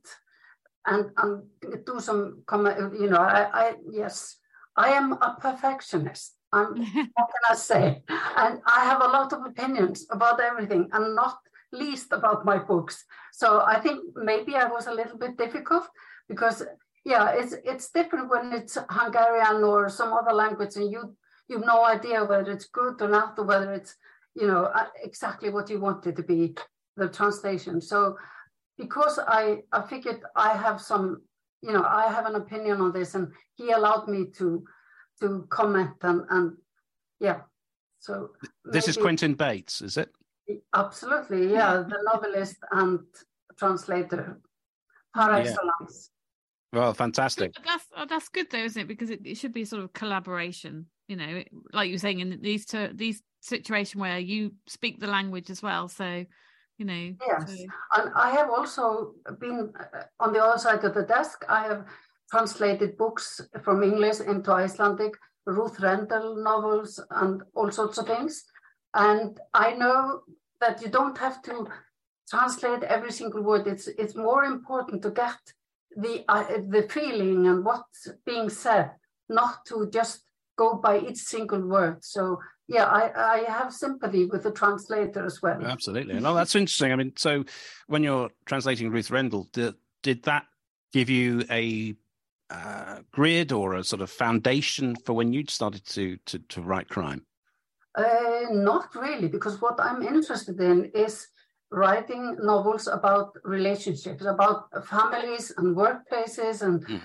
and and do some comment. You know, I, I yes, I am a perfectionist. I'm, what can I say? And I have a lot of opinions about everything, and not least about my books. So I think maybe I was a little bit difficult because yeah, it's it's different when it's Hungarian or some other language, and you you've no idea whether it's good or not, or whether it's you know uh, exactly what you want it to be, the translation. So because I I figured I have some you know I have an opinion on this, and he allowed me to to comment and and yeah. So this maybe, is Quentin Bates, is it? Absolutely, yeah, the novelist and translator par excellence. Well, fantastic. That's uh, that's good though, isn't it? Because it, it should be sort of collaboration. You know, like you were saying in these two, these situation where you speak the language as well. So, you know. Yes, so. and I have also been uh, on the other side of the desk. I have translated books from English into Icelandic, Ruth Rendell novels, and all sorts of things. And I know that you don't have to translate every single word. It's it's more important to get the uh, the feeling and what's being said, not to just go by each single word. So yeah, I, I have sympathy with the translator as well. Absolutely. No, that's interesting. I mean, so when you're translating Ruth Rendell, did, did that give you a uh, grid or a sort of foundation for when you started to, to, to write crime? Uh, not really, because what I'm interested in is writing novels about relationships, about families and workplaces, and mm.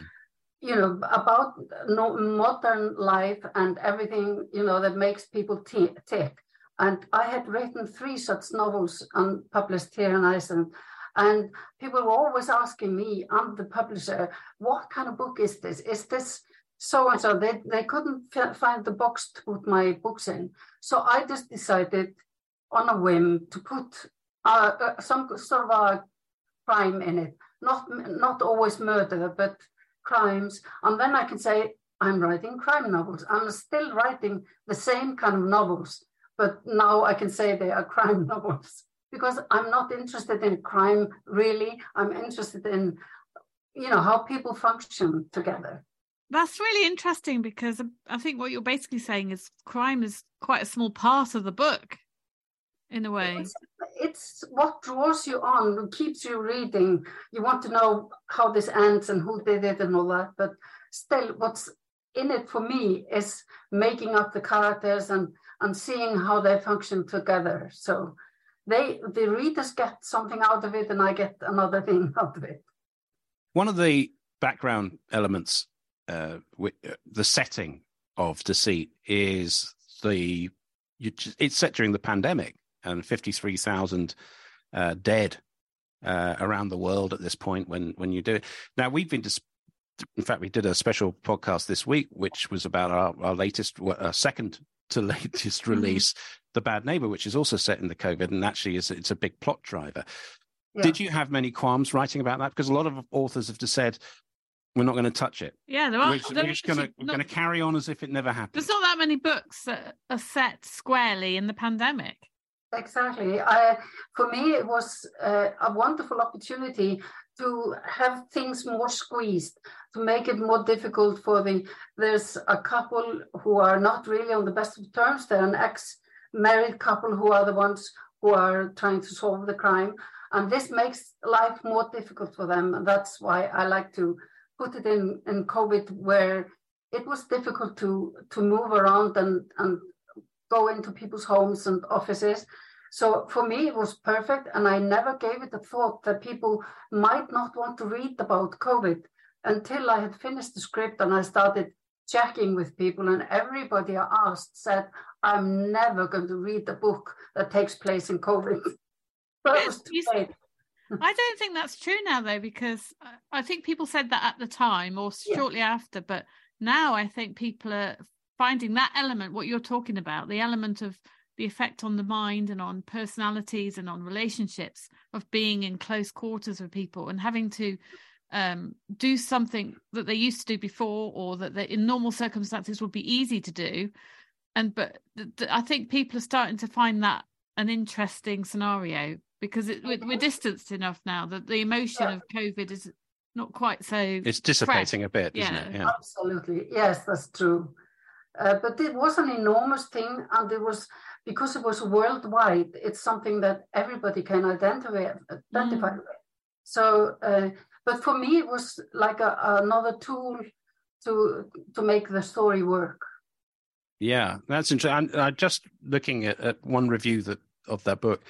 You know about no, modern life and everything you know that makes people t- tick. And I had written three such novels and published here in Iceland. And people were always asking me, I'm the publisher, what kind of book is this? Is this so and so? They, they couldn't f- find the box to put my books in. So I just decided on a whim to put uh, uh, some sort of a crime in it, not not always murder, but crimes. And then I can say I'm writing crime novels. I'm still writing the same kind of novels, but now I can say they are crime novels because I'm not interested in crime really. I'm interested in you know how people function together. That's really interesting because I think what you're basically saying is crime is quite a small part of the book in a way. It's, it's, what draws you on, keeps you reading. You want to know how this ends and who did it and all that. But still, what's in it for me is making up the characters and and seeing how they function together. So they the readers get something out of it, and I get another thing out of it. One of the background elements, uh, with, uh, the setting of Deceit is the you, it's set during the pandemic and 53,000 uh, dead uh, around the world at this point when when you do it. Now we've been dis- in fact we did a special podcast this week which was about our, our latest uh, second to latest mm-hmm. release the bad neighbor which is also set in the covid and actually is it's a big plot driver yeah. did you have many qualms writing about that because a lot of authors have just said we're not going to touch it. Yeah, there are. We're, we're just going to we're going to carry on as if it never happened. There's not that many books that are set squarely in the pandemic. Exactly. I, for me, it was uh, a wonderful opportunity to have things more squeezed, to make it more difficult for the. There's a couple who are not really on the best of terms. They're an ex-married couple who are the ones who are trying to solve the crime, and this makes life more difficult for them. And that's why I like to put it in in COVID, where it was difficult to to move around and and go into people's homes and offices. So for me, it was perfect. And I never gave it a thought that people might not want to read about COVID until I had finished the script and I started checking with people. And everybody I asked said, I'm never going to read a book that takes place in COVID. but it was too late. I don't think that's true now, though, because I think people said that at the time or shortly yeah. after. But now I think people are finding that element, what you're talking about, the element of the effect on the mind and on personalities and on relationships of being in close quarters with people and having to um, do something that they used to do before or that they, in normal circumstances would be easy to do. And but th- th- I think people are starting to find that an interesting scenario because it, we're, we're, distanced enough now that the emotion of COVID is not quite so. It's dissipating fresh. a bit, isn't it? Yeah. Absolutely. Yes, that's true. Uh, but it was an enormous thing, and it was because it was worldwide. It's something that everybody can identify identify mm. with. So, uh, but for me, it was like a, another tool to to make the story work. Yeah, that's interesting. I'm, I'm just looking at, at, one review that of that book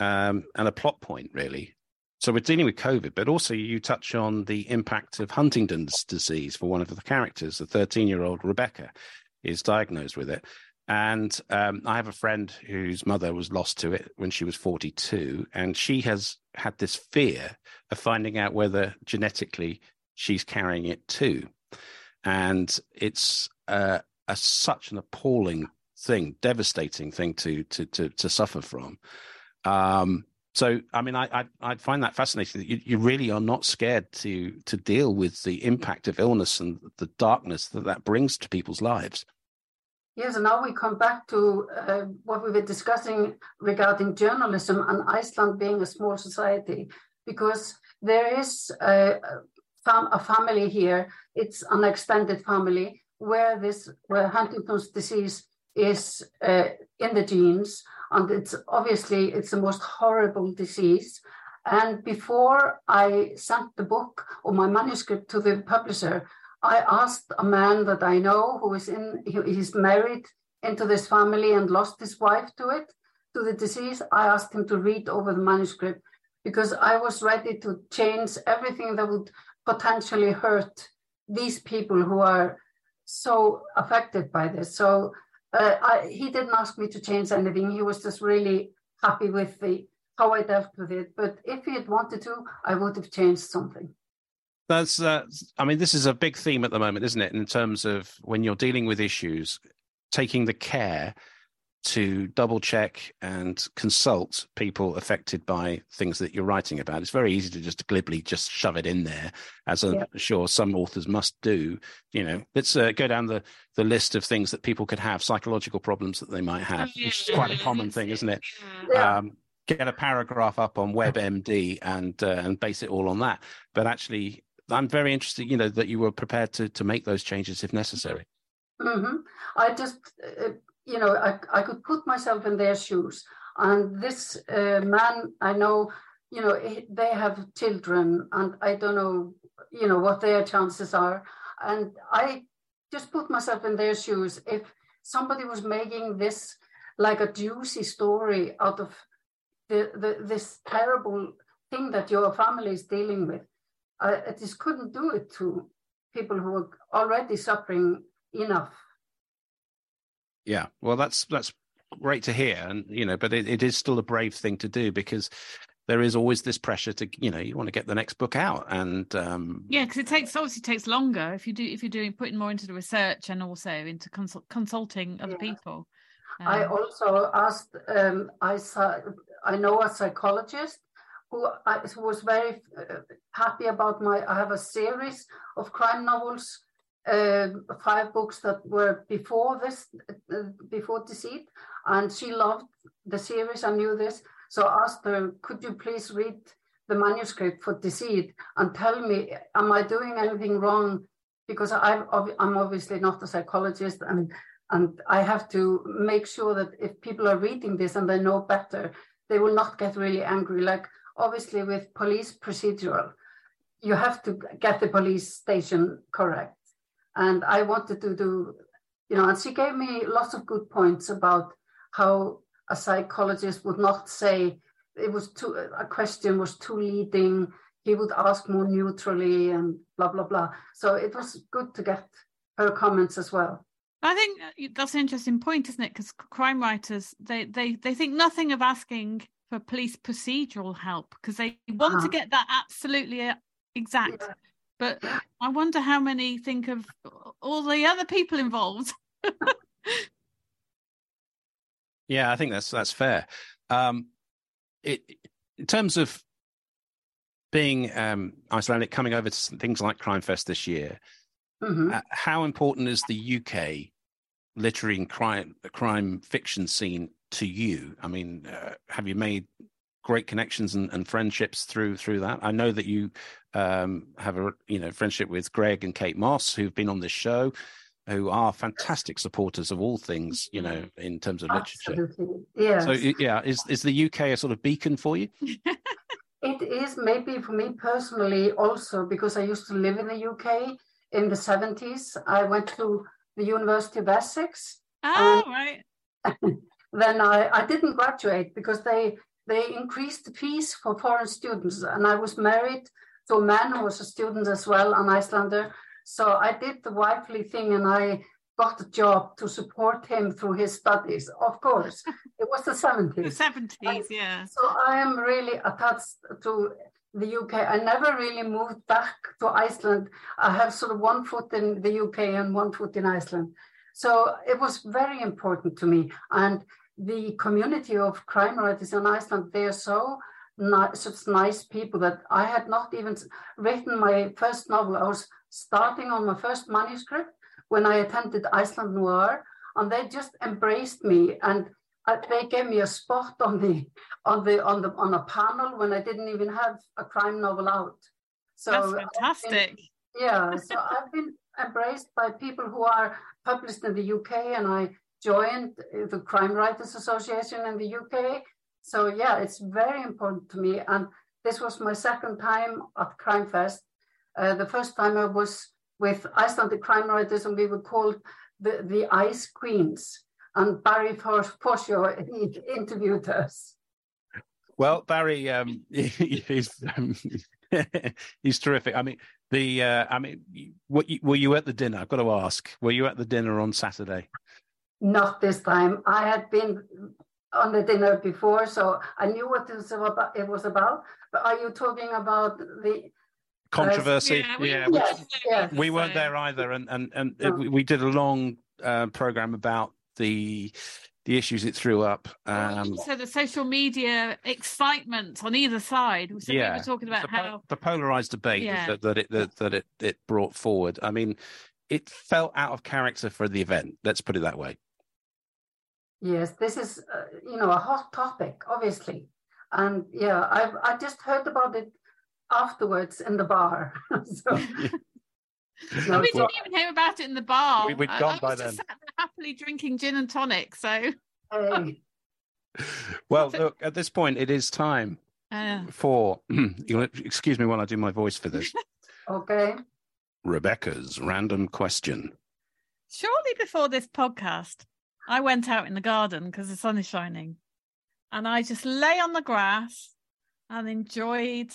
um, and a plot point, really. So we're dealing with COVID, but also you touch on the impact of Huntington's disease for one of the characters. The 13 year old Rebecca is diagnosed with it. And um, I have a friend whose mother was lost to it when she was 42, and she has had this fear of finding out whether genetically she's carrying it too. And it's uh, a, such an appalling thing, devastating thing to to to, to suffer from. Um, so, I mean, I, I, I find that fascinating that you, you really are not scared to to deal with the impact of illness and the darkness that that brings to people's lives. Yes, and now we come back to uh, what we were discussing regarding journalism and Iceland being a small society, because there is a, a family here. It's an extended family where this where Huntington's disease is uh, in the genes, and it's obviously it's the most horrible disease. And before I sent the book or my manuscript to the publisher, I asked a man that I know who is in, he's married into this family and lost his wife to it, to the disease. I asked him to read over the manuscript because I was ready to change everything that would potentially hurt these people who are so affected by this. So uh, I, he didn't ask me to change anything. He was just really happy with the how I dealt with it. But if he had wanted to, I would have changed something. That's, uh, I mean, this is a big theme at the moment, isn't it? In terms of when you're dealing with issues, taking the care to double check and consult people affected by things that you're writing about. It's very easy to just glibly just shove it in there, as I'm yeah. sure some authors must do. You know, let's uh, go down the, the list of things that people could have, psychological problems that they might have, which is quite a common thing, isn't it? Yeah. Um, get a paragraph up on WebMD and uh, and base it all on that. But actually, I'm very interested, you know, that you were prepared to to make those changes if necessary. Mm-hmm. I just, uh, you know, I, I could put myself in their shoes. And this uh, man, I know, you know, they have children, and I don't know, you know, what their chances are. And I just put myself in their shoes. If somebody was making this like a juicy story out of the, the this terrible thing that your family is dealing with, I, I just couldn't do it to people who are already suffering enough. Yeah, well, that's that's great to hear, and you know, but it, it is still a brave thing to do because there is always this pressure to you know you want to get the next book out and um yeah because it takes obviously takes longer if you do if you're doing putting more into the research and also into consult, consulting other yeah. people um, i also asked um i saw i know a psychologist who, I, was very uh, happy about my. I have a series of crime novels, uh, five books that were before this, uh, before Deceit, and she loved the series. I knew this, so I asked her, "Could you please read the manuscript for Deceit and tell me, am I doing anything wrong?" Because I'm, I'm obviously not a psychologist, and and I have to make sure that if people are reading this and they know better, they will not get really angry. Like obviously with police procedural, you have to get the police station correct. And I wanted to do, you know, and she gave me lots of good points about how a psychologist would not say it was too, a question was too leading. He would ask more neutrally and blah, blah, blah. So it was good to get her comments as well. I think uh, that's an interesting point, isn't it? Because crime writers they they they think nothing of asking for police procedural help because they want uh-huh. to get that absolutely uh, exact. Yeah. But I wonder how many think of all the other people involved. yeah, I think that's that's fair. Um, it, in terms of being um, Icelandic, coming over to things like Crime Fest this year, mm-hmm. uh, how important is the UK literary and crime crime fiction scene to you? I mean, uh, have you made great connections and, and, friendships through through that? I know that you um, have a you know friendship with Greg and Kate Mosse, who've been on this show, who are fantastic supporters of all things you know in terms of literature. Yeah. So yeah, is is the UK a sort of beacon for you? it is maybe for me personally also because I used to live in the UK in the 70s. I went to the University of Essex Oh, right. then I, I didn't graduate because they they increased the fees for foreign students, and I was married to a man who was a student as well, an Icelander. So I did the wifely thing, and I got a job to support him through his studies. Of course, it was the seventies. The seventies, yeah. So I am really attached to the UK. I never really moved back to Iceland. I have sort of one foot in the UK and one foot in Iceland. So it was very important to me. And the community of crime writers in Iceland, they are so nice, such nice people that I had not even written my first novel. I was starting on my first manuscript when I attended Iceland Noir, and they just embraced me and uh, they gave me a spot on the on the on the on a panel when I didn't even have a crime novel out. So that's fantastic. Been, yeah, so I've been embraced by people who are published in the UK, and I joined the Crime Writers Association in the UK. So yeah, it's very important to me. And this was my second time at Crime Fest. Uh, the first time I was with Icelandic crime writers, and we were called the, the Ice Queens. And Barry Forshaw interviewed us. Well, Barry, um, he's um, he's terrific. I mean, the uh, I mean, you, were you at the dinner? I've got to ask. Were you at the dinner on Saturday? Not this time. I had been on the dinner before, so I knew what it was about. It was about. But are you talking about the controversy? Uh, yeah, we, yes, yes. we weren't there either, and and and no. it, we did a long uh, program about the the issues it threw up. Um, so the social media excitement on either side. So yeah, we were talking about the, how the polarized debate yeah. that, that, it that, that it it brought forward. I mean, it felt out of character for the event. Let's put it that way. Yes, this is uh, you know a hot topic, obviously, and yeah, I've, I just heard about it afterwards in the bar. so. No, we didn't even hear about it in the bar. We, had gone I, by then. happily drinking gin and tonic. So, hey. well, look, at this point, it is time uh, for. excuse me while I do my voice for this. okay. Rebecca's random question. Shortly before this podcast, I went out in the garden because the sun is shining, and I just lay on the grass and enjoyed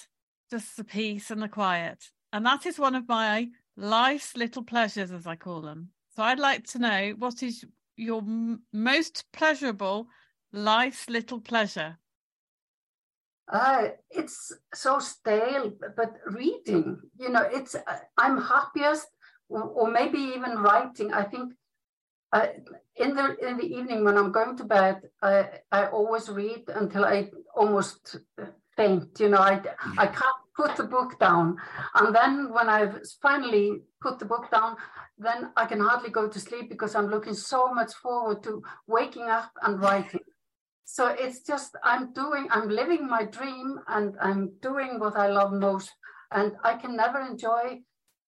just the peace and the quiet. And that is one of my life's little pleasures, as I call them. So I'd like to know what is your m- most pleasurable life's little pleasure? Uh, it's so stale, but reading, you know, it's, uh, I'm happiest, or, or, maybe even writing. I think uh, in the in the evening when I'm going to bed, I I always read until I almost faint. You know, I I can't put the book down. And then when I've finally put the book down, then I can hardly go to sleep because I'm looking so much forward to waking up and writing. So it's just, I'm doing, I'm living my dream and I'm doing what I love most. And I can never enjoy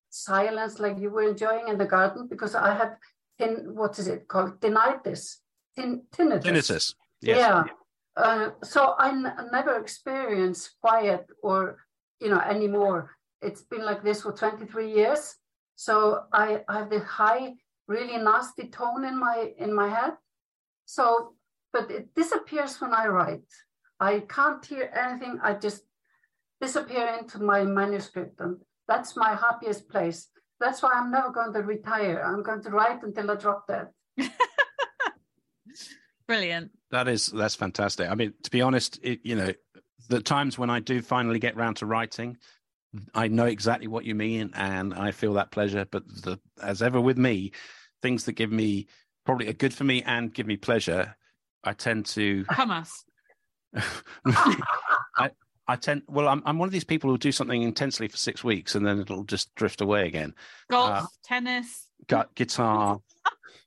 silence like you were enjoying in the garden because I have, tin, what is it called? Tinnitus. Tin, tinnitus. Tinnitus. Yes. Yeah. Uh, so I n- never experience quiet or you know, anymore. It's been like this for 23 years. So I, I have this high, really nasty tone in my in my head. So, but it disappears when I write. I can't hear anything. I just disappear into my manuscript, and that's my happiest place. That's why I'm never going to retire. I'm going to write until I drop dead. Brilliant. That is that's fantastic. I mean, to be honest, it, you know, the times when I do finally get round to writing, I know exactly what you mean, and I feel that pleasure. But the, as ever with me, things that give me probably are good for me and give me pleasure, I tend to hummus. I, I tend well, I'm I'm one of these people who do something intensely for six weeks and then it'll just drift away again. Golf, uh, tennis, gu- guitar,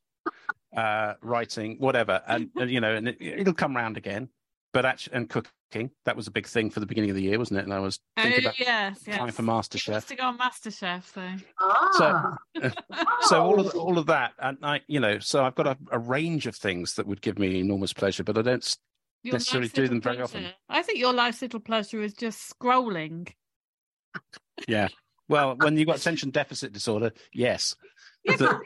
uh, writing, whatever, and, and you know, and it, it'll come round again. But actually, and cooking that was a big thing for the beginning of the year, wasn't it? And I was thinking oh, about yes, yes. time for MasterChef. to go on MasterChef, so ah. so, so all of all of that, and I, you know, so I've got a, a range of things that would give me enormous pleasure, but I don't your necessarily do them very pleasure. often. I think your life's little pleasure is just scrolling. Yeah. Well, when you've got attention deficit disorder, yes. Yeah, The-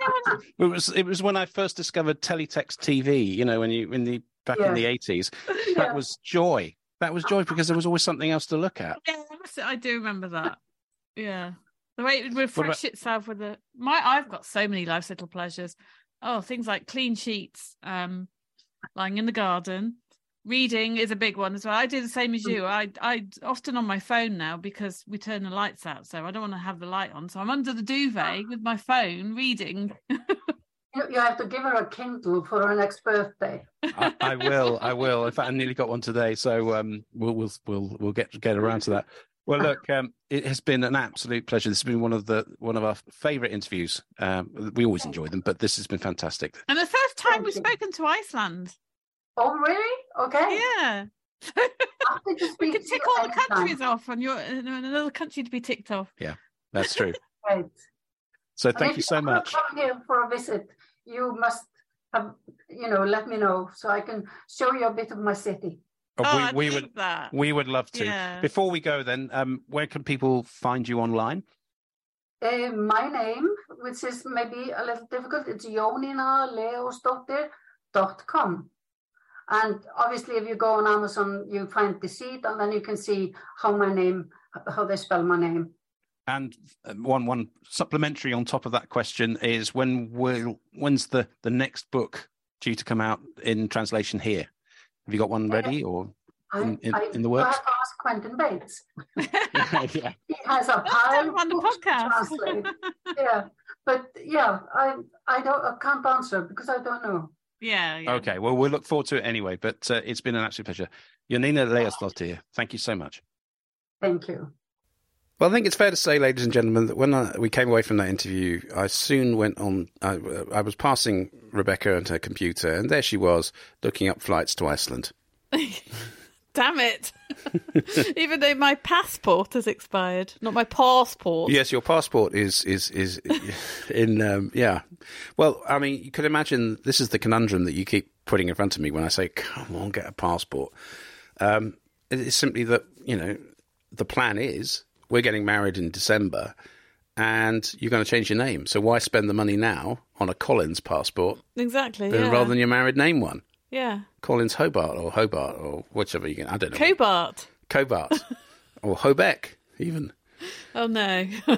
it was it was when I first discovered teletext TV. You know, when you in the back Yeah. in the eighties, Yeah. that was joy. That was joy because there was always something else to look at. Yeah, I I do remember that. Yeah, the way it would refresh about- itself with the my. I've got so many life's little pleasures. Oh, things like clean sheets, um, lying in the garden. Reading is a big one as well. I do the same as you. I I often on my phone now because we turn the lights out, so I don't want to have the light on. So I'm under the duvet with my phone reading. You, you have to give her a Kindle for her next birthday. I, I will, I will. In fact, I nearly got one today, so um, we'll we'll we'll we'll get get around to that. Well, look, um, it has been an absolute pleasure. This has been one of the one of our favourite interviews. Um, we always enjoy them, but this has been fantastic. And the first time we've you. spoken to Iceland. Oh, really? Okay. Yeah. Happy to We speak could tick all the anytime. countries off, and you're in another country to be ticked off. Yeah, that's true. Great. So thank if you so ever much. Come here for a visit. You must have, you know, let me know so I can show you a bit of my city. Oh, oh, we, I'd we love would that. we would love to. Yeah. Before we go, then, um, where can people find you online? Uh, my name, which is maybe a little difficult, it's joninaleosdottir.com. And obviously, if you go on Amazon, you find Deceit, and then you can see how my name, how they spell my name. And um, one one supplementary on top of that question is when will when's the the next book due to come out in translation here? Have you got one ready or In- in- I, in the I have to ask Quentin Bates. yeah. He has a pile of on the books to podcast. translate. yeah, but yeah, I I don't I can't answer because I don't know. Yeah, yeah. Okay, well we'll look forward to it anyway. But uh, it's been an absolute pleasure. Jónína Leósdóttir, thank you so much. Thank you. Well, I think it's fair to say, ladies and gentlemen, that when I, we came away from that interview, I soon went on. I, I was passing Rebecca and her computer, and there she was looking up flights to Iceland. Damn it. Even though my passport has expired. Not my passport. Yes, your passport is is is in. Um, yeah, well, I mean, you could imagine this is the conundrum that you keep putting in front of me when I say, "Come on, get a passport." Um, it's simply that you know the plan is we're getting married in December, and you're going to change your name. So why spend the money now on a Collins passport Exactly. than Yeah. rather than your married name one? Yeah. Collins Hobart or Hobart or whichever you can. I don't know. Cobart. Cobart or Hobeck even. Oh no.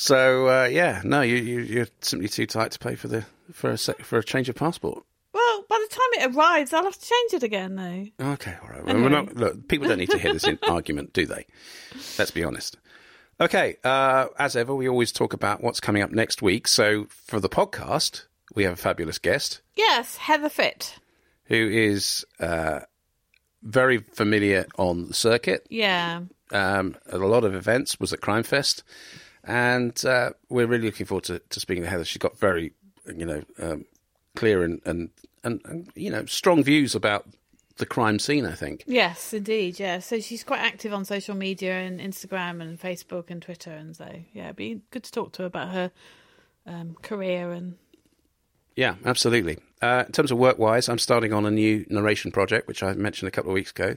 So uh, yeah, no, you, you you're simply too tight to pay for the for a sec, for a change of passport. well, by the time it arrives, I'll have to change it again though. Okay, all right. Well, not, look, people don't need to hear this in argument, do they? Let's be honest. Okay, uh, as ever, we always talk about what's coming up next week. So for the podcast, we have a fabulous guest Yes, Heather Fitt. who is uh, very familiar on the circuit. Yeah. um, at a lot of events, was at Crime Fest, and uh, we're really looking forward to, to speaking to Heather. She's got very, you know, um, clear and, and, and, and, you know, strong views about the crime scene, I think. Yes, indeed. Yeah. So she's quite active on social media and Instagram and Facebook and Twitter, and so yeah, it'd be good to talk to her about her um, career and Yeah, absolutely. Uh, in terms of work wise, I'm starting on a new narration project, which I mentioned a couple of weeks ago.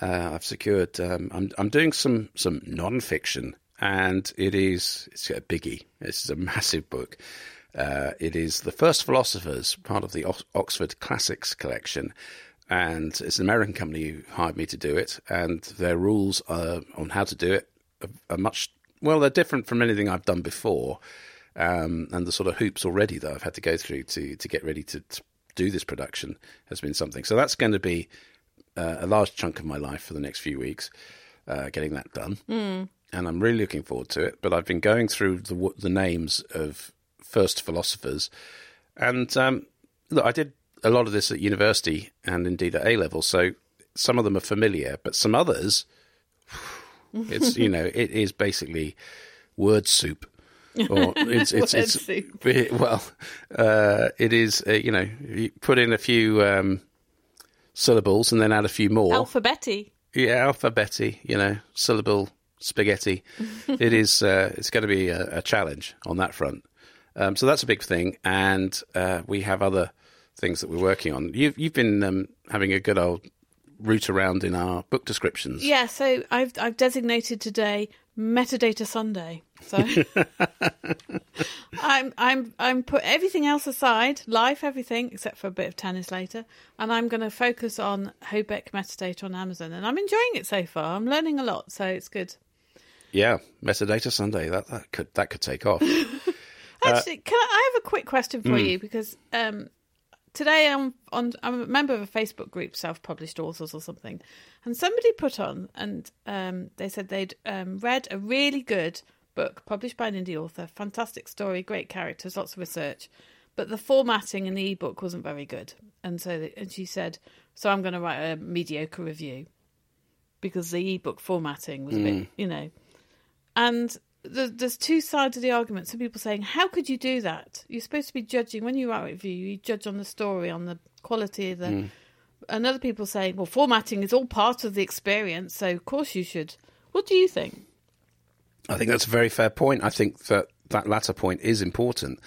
Uh, I've secured. Um, I'm I'm doing some some non-fiction, and it is it's a biggie. Is a massive book. Uh, it is the First Philosophers, part of the Ox- Oxford Classics collection, and it's an American company who hired me to do it. And their rules uh, on how to do it are, are much well. They're different from anything I've done before um, and the sort of hoops already that I've had to go through to to get ready to, to do this production has been something. So that's going to be uh, a large chunk of my life for the next few weeks, uh, getting that done, mm. and I'm really looking forward to it. But I've been going through the the names of first philosophers, and um, look, I did a lot of this at university and indeed at A level, so some of them are familiar, but some others, it's you know, it is basically word soup or it's it's it's it- well, uh, it is. Uh, you know, you put in a few um, syllables and then add a few more. alphabetti. Yeah, alphabetti. You know, syllable spaghetti. it is. Uh, it's going to be a, a challenge on that front. Um, so that's a big thing, and uh, we have other things that we're working on. You've you've been um, having a good old route around in our book descriptions. Yeah. So I've I've designated today Metadata Sunday. So I'm I'm I'm put everything else aside, life, everything except for a bit of tennis later, and I'm going to focus on Hobeck metadata on Amazon, and I'm enjoying it so far. I'm learning a lot, so it's good. Yeah, metadata Sunday. That that could that could take off. Actually, can I, I have a quick question for Mm. you because um, today I'm on. I'm a member of a Facebook group, self-published authors or something, and somebody put on and um, they said they'd um, read a really good book published by an indie author, fantastic story, great characters, lots of research, but the formatting in the ebook wasn't very good, and so and she said, so I'm going to write a mediocre review because the ebook formatting was a bit, mm. you know, and the, there's two sides of the argument. Some people saying, "How could you do that? You're supposed to be judging when you write a review. You judge on the story, on the quality of the." Mm. And other people saying, "Well, formatting is all part of the experience, so of course you should." What do you think? I think that's a very fair point. I think that that latter point is important.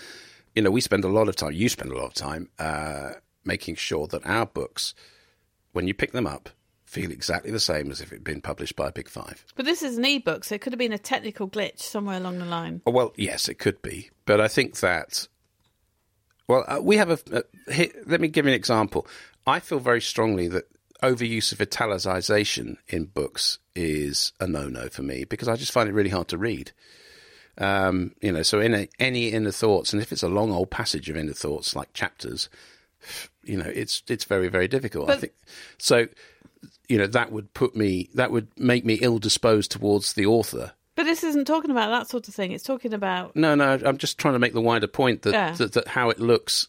You know, we spend a lot of time, you spend a lot of time uh, making sure that our books, when you pick them up, feel exactly the same as if it had been published by a Big Five. But this is an ebook, so it could have been a technical glitch somewhere along the line. Oh, Well, yes, it could be. But I think that, well, uh, we have a. a here, let me give you an example. I feel very strongly that overuse of italicization in books is a no no for me because I just find it really hard to read. Um, you know, so in a, any inner thoughts, and if it's a long old passage of inner thoughts like chapters, you know, it's it's very very difficult. I think so. You know, that would put me that would make me ill disposed towards the author. But this isn't talking about that sort of thing. It's talking about No, no, I'm just trying to make the wider point that, Yeah. that, that how it looks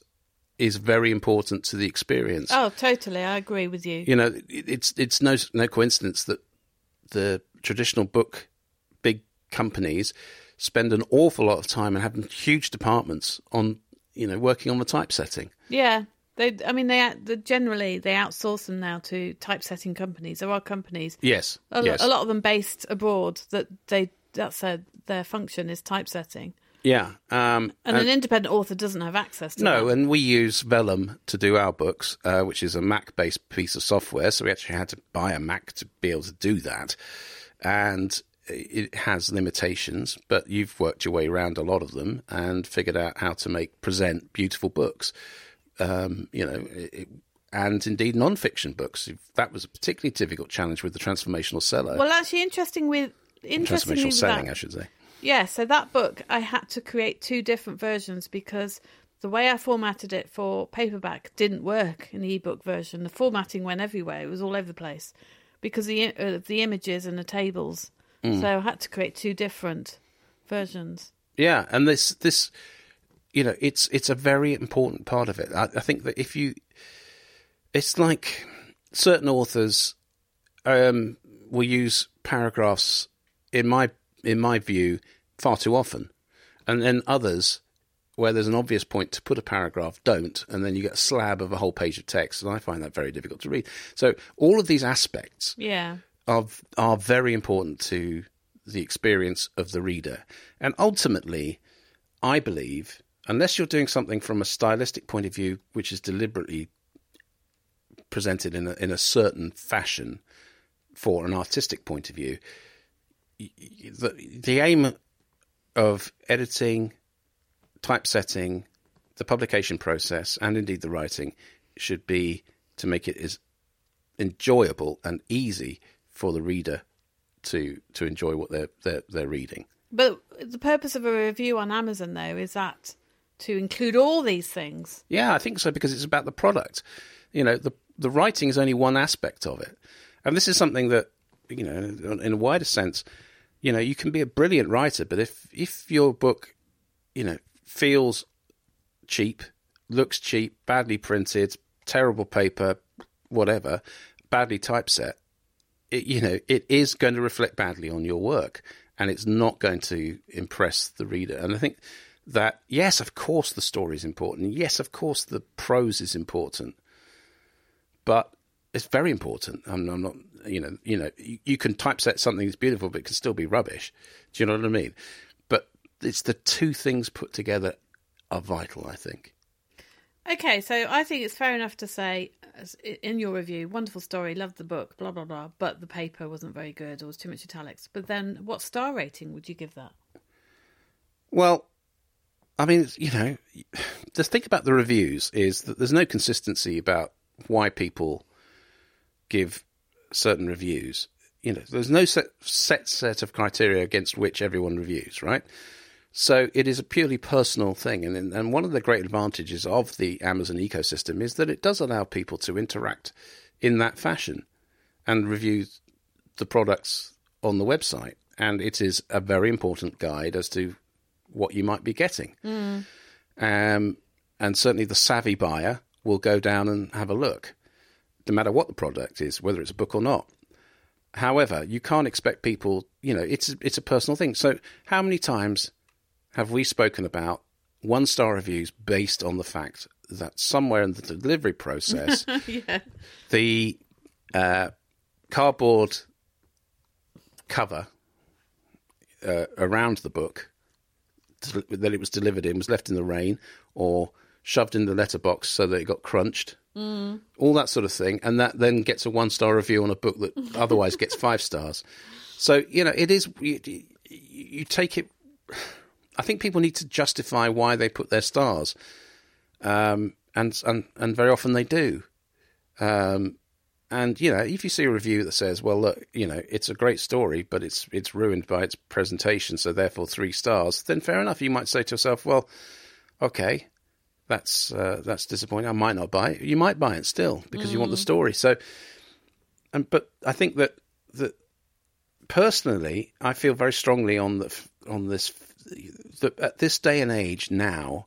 is very important to the experience. oh, totally. I agree with you. You know, it's it's no no coincidence that the traditional book big companies spend an awful lot of time and have huge departments on you know working on the typesetting. Yeah, they. I mean, they, they generally they outsource them now to typesetting companies. There are companies, Yes, a, yes, a lot of them based abroad, that they that's their their function is typesetting, yeah. Um, and an independent author doesn't have access to No, that. and we use Vellum to do our books, uh, which is a Mac-based piece of software. So we actually had to buy a Mac to be able to do that, and it has limitations. But you've worked your way around a lot of them and figured out how to make present beautiful books. Um, you know, it, and indeed non-fiction books. That was a particularly difficult challenge with the transformational seller. Well, actually, interesting with interestingly transformational with selling, that, I should say. Yeah, so that book I had to create two different versions because the way I formatted it for paperback didn't work in the ebook version. The formatting went everywhere; it was all over the place because the uh, the images and the tables. Mm. So I had to create two different versions. Yeah, and this this you know it's it's a very important part of it. I, I think that if you, it's like certain authors um, will use paragraphs in my in my view far too often, and then others where there's an obvious point to put a paragraph don't, and then you get a slab of a whole page of text, and I find that very difficult to read. So all of these aspects Yeah, are are very important to the experience of the reader. And ultimately, I believe, unless you're doing something from a stylistic point of view, which is deliberately presented in a, in a certain fashion for an artistic point of view, the, the aim of editing, typesetting, the publication process, and indeed the writing should be to make it as enjoyable and easy for the reader to to enjoy what they're they're, they're reading. but the purpose of a review on Amazon though is that to include all these things. Yeah, I think so because it's about the product. You know, the the writing is only one aspect of it, and this is something that you know, in a wider sense, you know, you can be a brilliant writer, but if if your book, you know, feels cheap, looks cheap, badly printed, terrible paper, whatever, badly typeset, it, you know, it is going to reflect badly on your work, and it's not going to impress the reader. And I think that yes, of course, the story is important. Yes, of course, the prose is important, but it's very important. I'm, I'm not, you know, you know, you, you can typeset something that's beautiful, but it can still be rubbish. Do you know what I mean? But it's the two things put together are vital. I think. Okay, so I think it's fair enough to say, in your review, wonderful story, loved the book, blah blah blah, but the paper wasn't very good or was too much italics. But then, what star rating would you give that? Well, I mean, you know, the thing about the reviews is that there's no consistency about why people give certain reviews. You know, there's no set, set set of criteria against which everyone reviews, right? So it is a purely personal thing, and and one of the great advantages of the Amazon ecosystem is that it does allow people to interact in that fashion and review the products on the website, and it is a very important guide as to what you might be getting. Mm. Um, and certainly the savvy buyer will go down and have a look, no matter what the product is, whether it's a book or not. However, you can't expect people, you know, it's it's a personal thing. So, how many times have we spoken about one star reviews based on the fact that somewhere in the delivery process, yeah. the uh, cardboard cover uh, around the book that it was delivered in was left in the rain or shoved in the letterbox so that it got crunched. Mm. All that sort of thing, and that then gets a one star review on a book that otherwise gets five stars. So you know, it is you, you take it. I think people need to justify why they put their stars, um, and and and very often they do. Um, and you know, if you see a review that says, "Well, look, you know, it's a great story, but it's it's ruined by its presentation, so therefore three stars," then fair enough. You might say to yourself, "Well, okay, that's uh, that's disappointing. I might not buy it. You might buy it still because you want the story." So, and but I think that that personally, I feel very strongly on the on this that at this day and age now,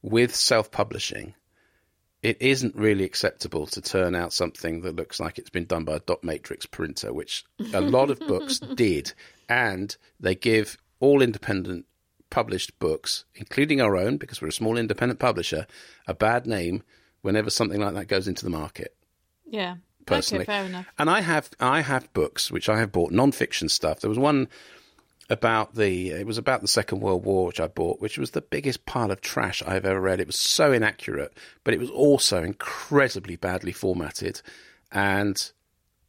with self publishing it isn't really acceptable to turn out something that looks like it's been done by a dot matrix printer, which a lot of books did. And they give all independent published books, including our own, because we're a small independent publisher, a bad name whenever something like that goes into the market. Yeah. Personally. Okay, fair enough. And I have I have books which I have bought non-fiction stuff. There was one about the it was about the Second World War which I bought, which was the biggest pile of trash I've ever read. It was so inaccurate, but it was also incredibly badly formatted, and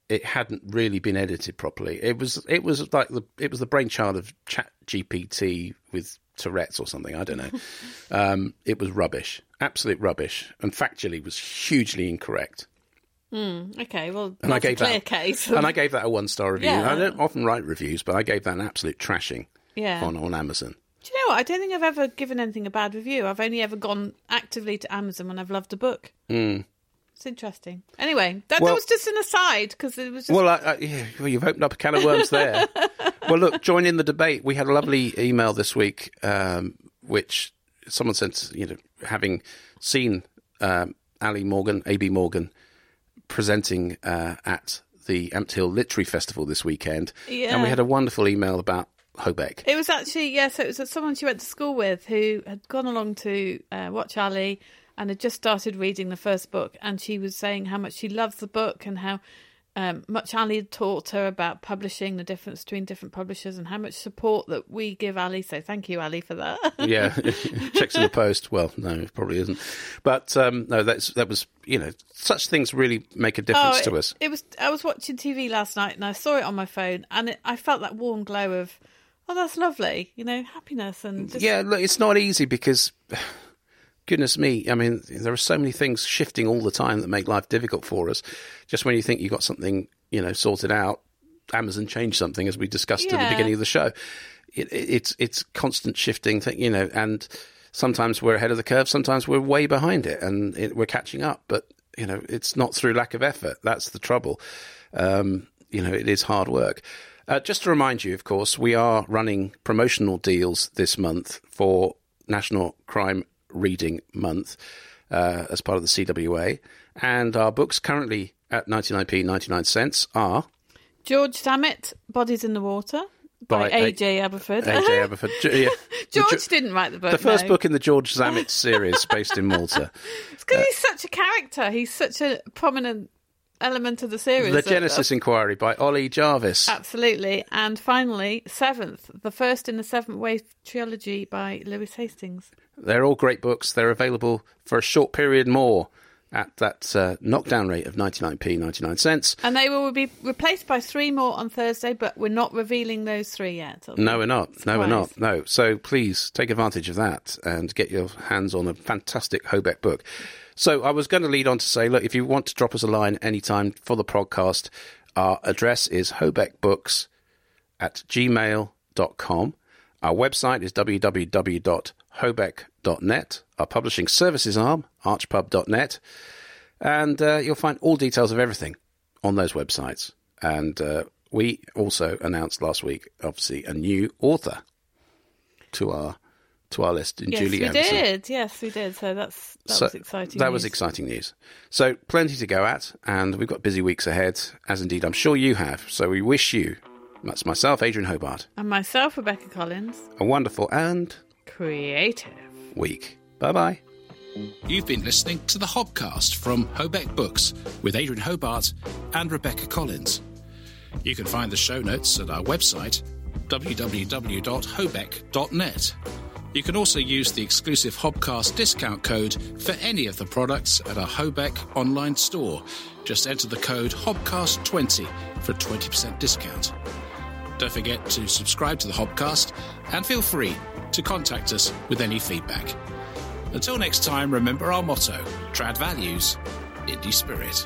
it hadn't really been edited properly. It was it was like the it was the brainchild of Chat GPT with Tourette's or something. I don't know. um, it was rubbish, absolute rubbish, and factually was hugely incorrect. Mm, okay, well, And I gave clear that, case. and I gave that a one star review. Yeah. I don't often write reviews, but I gave that an absolute trashing yeah. on on Amazon. Do you know what? I don't think I've ever given anything a bad review. I've only ever gone actively to Amazon when I've loved a book. Mm. It's interesting. Anyway, that, Well- that was just an aside because it was just. Well, I, I, yeah, well, you've opened up a can of worms there. well, look, join in the debate. We had a lovely email this week, um, which someone sent, you know, having seen um, Ali Morgan, AB Morgan, presenting uh, at the Ampthill Literary Festival this weekend. yeah. And we had a wonderful email about Hobeck. It was actually yes, it was someone she went to school with who had gone along to uh, watch Ali and had just started reading the first book, and she was saying how much she loves the book and how um, much Ali had taught her about publishing, the difference between different publishers, and how much support that we give Ali. So thank you, Ali, for that. yeah, checks in the post. Well, no, it probably isn't. But um, no, that's that was you know such things really make a difference Oh, to us. It was. I was watching TV last night and I saw it on my phone, and it, I felt that warm glow of, oh, that's lovely. You know, happiness and just, Yeah, look, it's not easy because, goodness me, I mean, there are so many things shifting all the time that make life difficult for us. Just when you think you've got something, you know, sorted out, Amazon changed something, as we discussed at the beginning of the show. It, it, it's it's constant shifting, thing, you know, and sometimes we're ahead of the curve, sometimes we're way behind it, and it, we're catching up. But you know, it's not through lack of effort. That's the trouble. Um, you know, it is hard work. Uh, just to remind you, of course, we are running promotional deals this month for National Crime Reading Month uh, as part of the CWA. And our books currently at 99p 99 cents are George Zammit, Bodies in the Water by, By A- AJ Aberford. AJ Aberford. Yeah. The George Ge- didn't write the book. the first no. book in the George Zammit series based in Malta. It's because he's such a character. He's such a prominent element of the series. The Genesis Inquiry by Ollie Jarvis. Absolutely. And finally, Seventh, the first in the Seventh Wave trilogy by Lewis Hastings. They're all great books. They're available for a short period more at that uh, knockdown rate of 99p 99 cents. And they will be replaced by three more on Thursday, but we're not revealing those three yet. No, we're not. No, we're not. No. So please take advantage of that and get your hands on a fantastic Hobeck book. So I was going to lead on to say, look, if you want to drop us a line anytime for the podcast, our address is hobeckbooks at gmail.com. Our website is www.hobeck.net. Our publishing services arm, archpub.net. And uh, you'll find all details of everything on those websites. And uh, we also announced last week, obviously, a new author to our to our list in yes, Julie we Anderson. did. Yes, we did. So that's that So was exciting. That news. was exciting news. So plenty to go at, and we've got busy weeks ahead, as indeed I'm sure you have. So we wish you, that's myself, Adrian Hobart, And myself, Rebecca Collins, a wonderful and creative. week. Bye bye. You've been listening to the Hobcast from Hobeck Books with Adrian Hobart and Rebecca Collins. You can find the show notes at our website, www.hobeck.net. You can also use the exclusive Hobcast discount code for any of the products at our Hobeck online store. Just enter the code HOBCAST20 for a 20% discount. Don't forget to subscribe to the Hobcast and feel free to contact us with any feedback. Until next time, remember our motto Trad Values, Indie Spirit.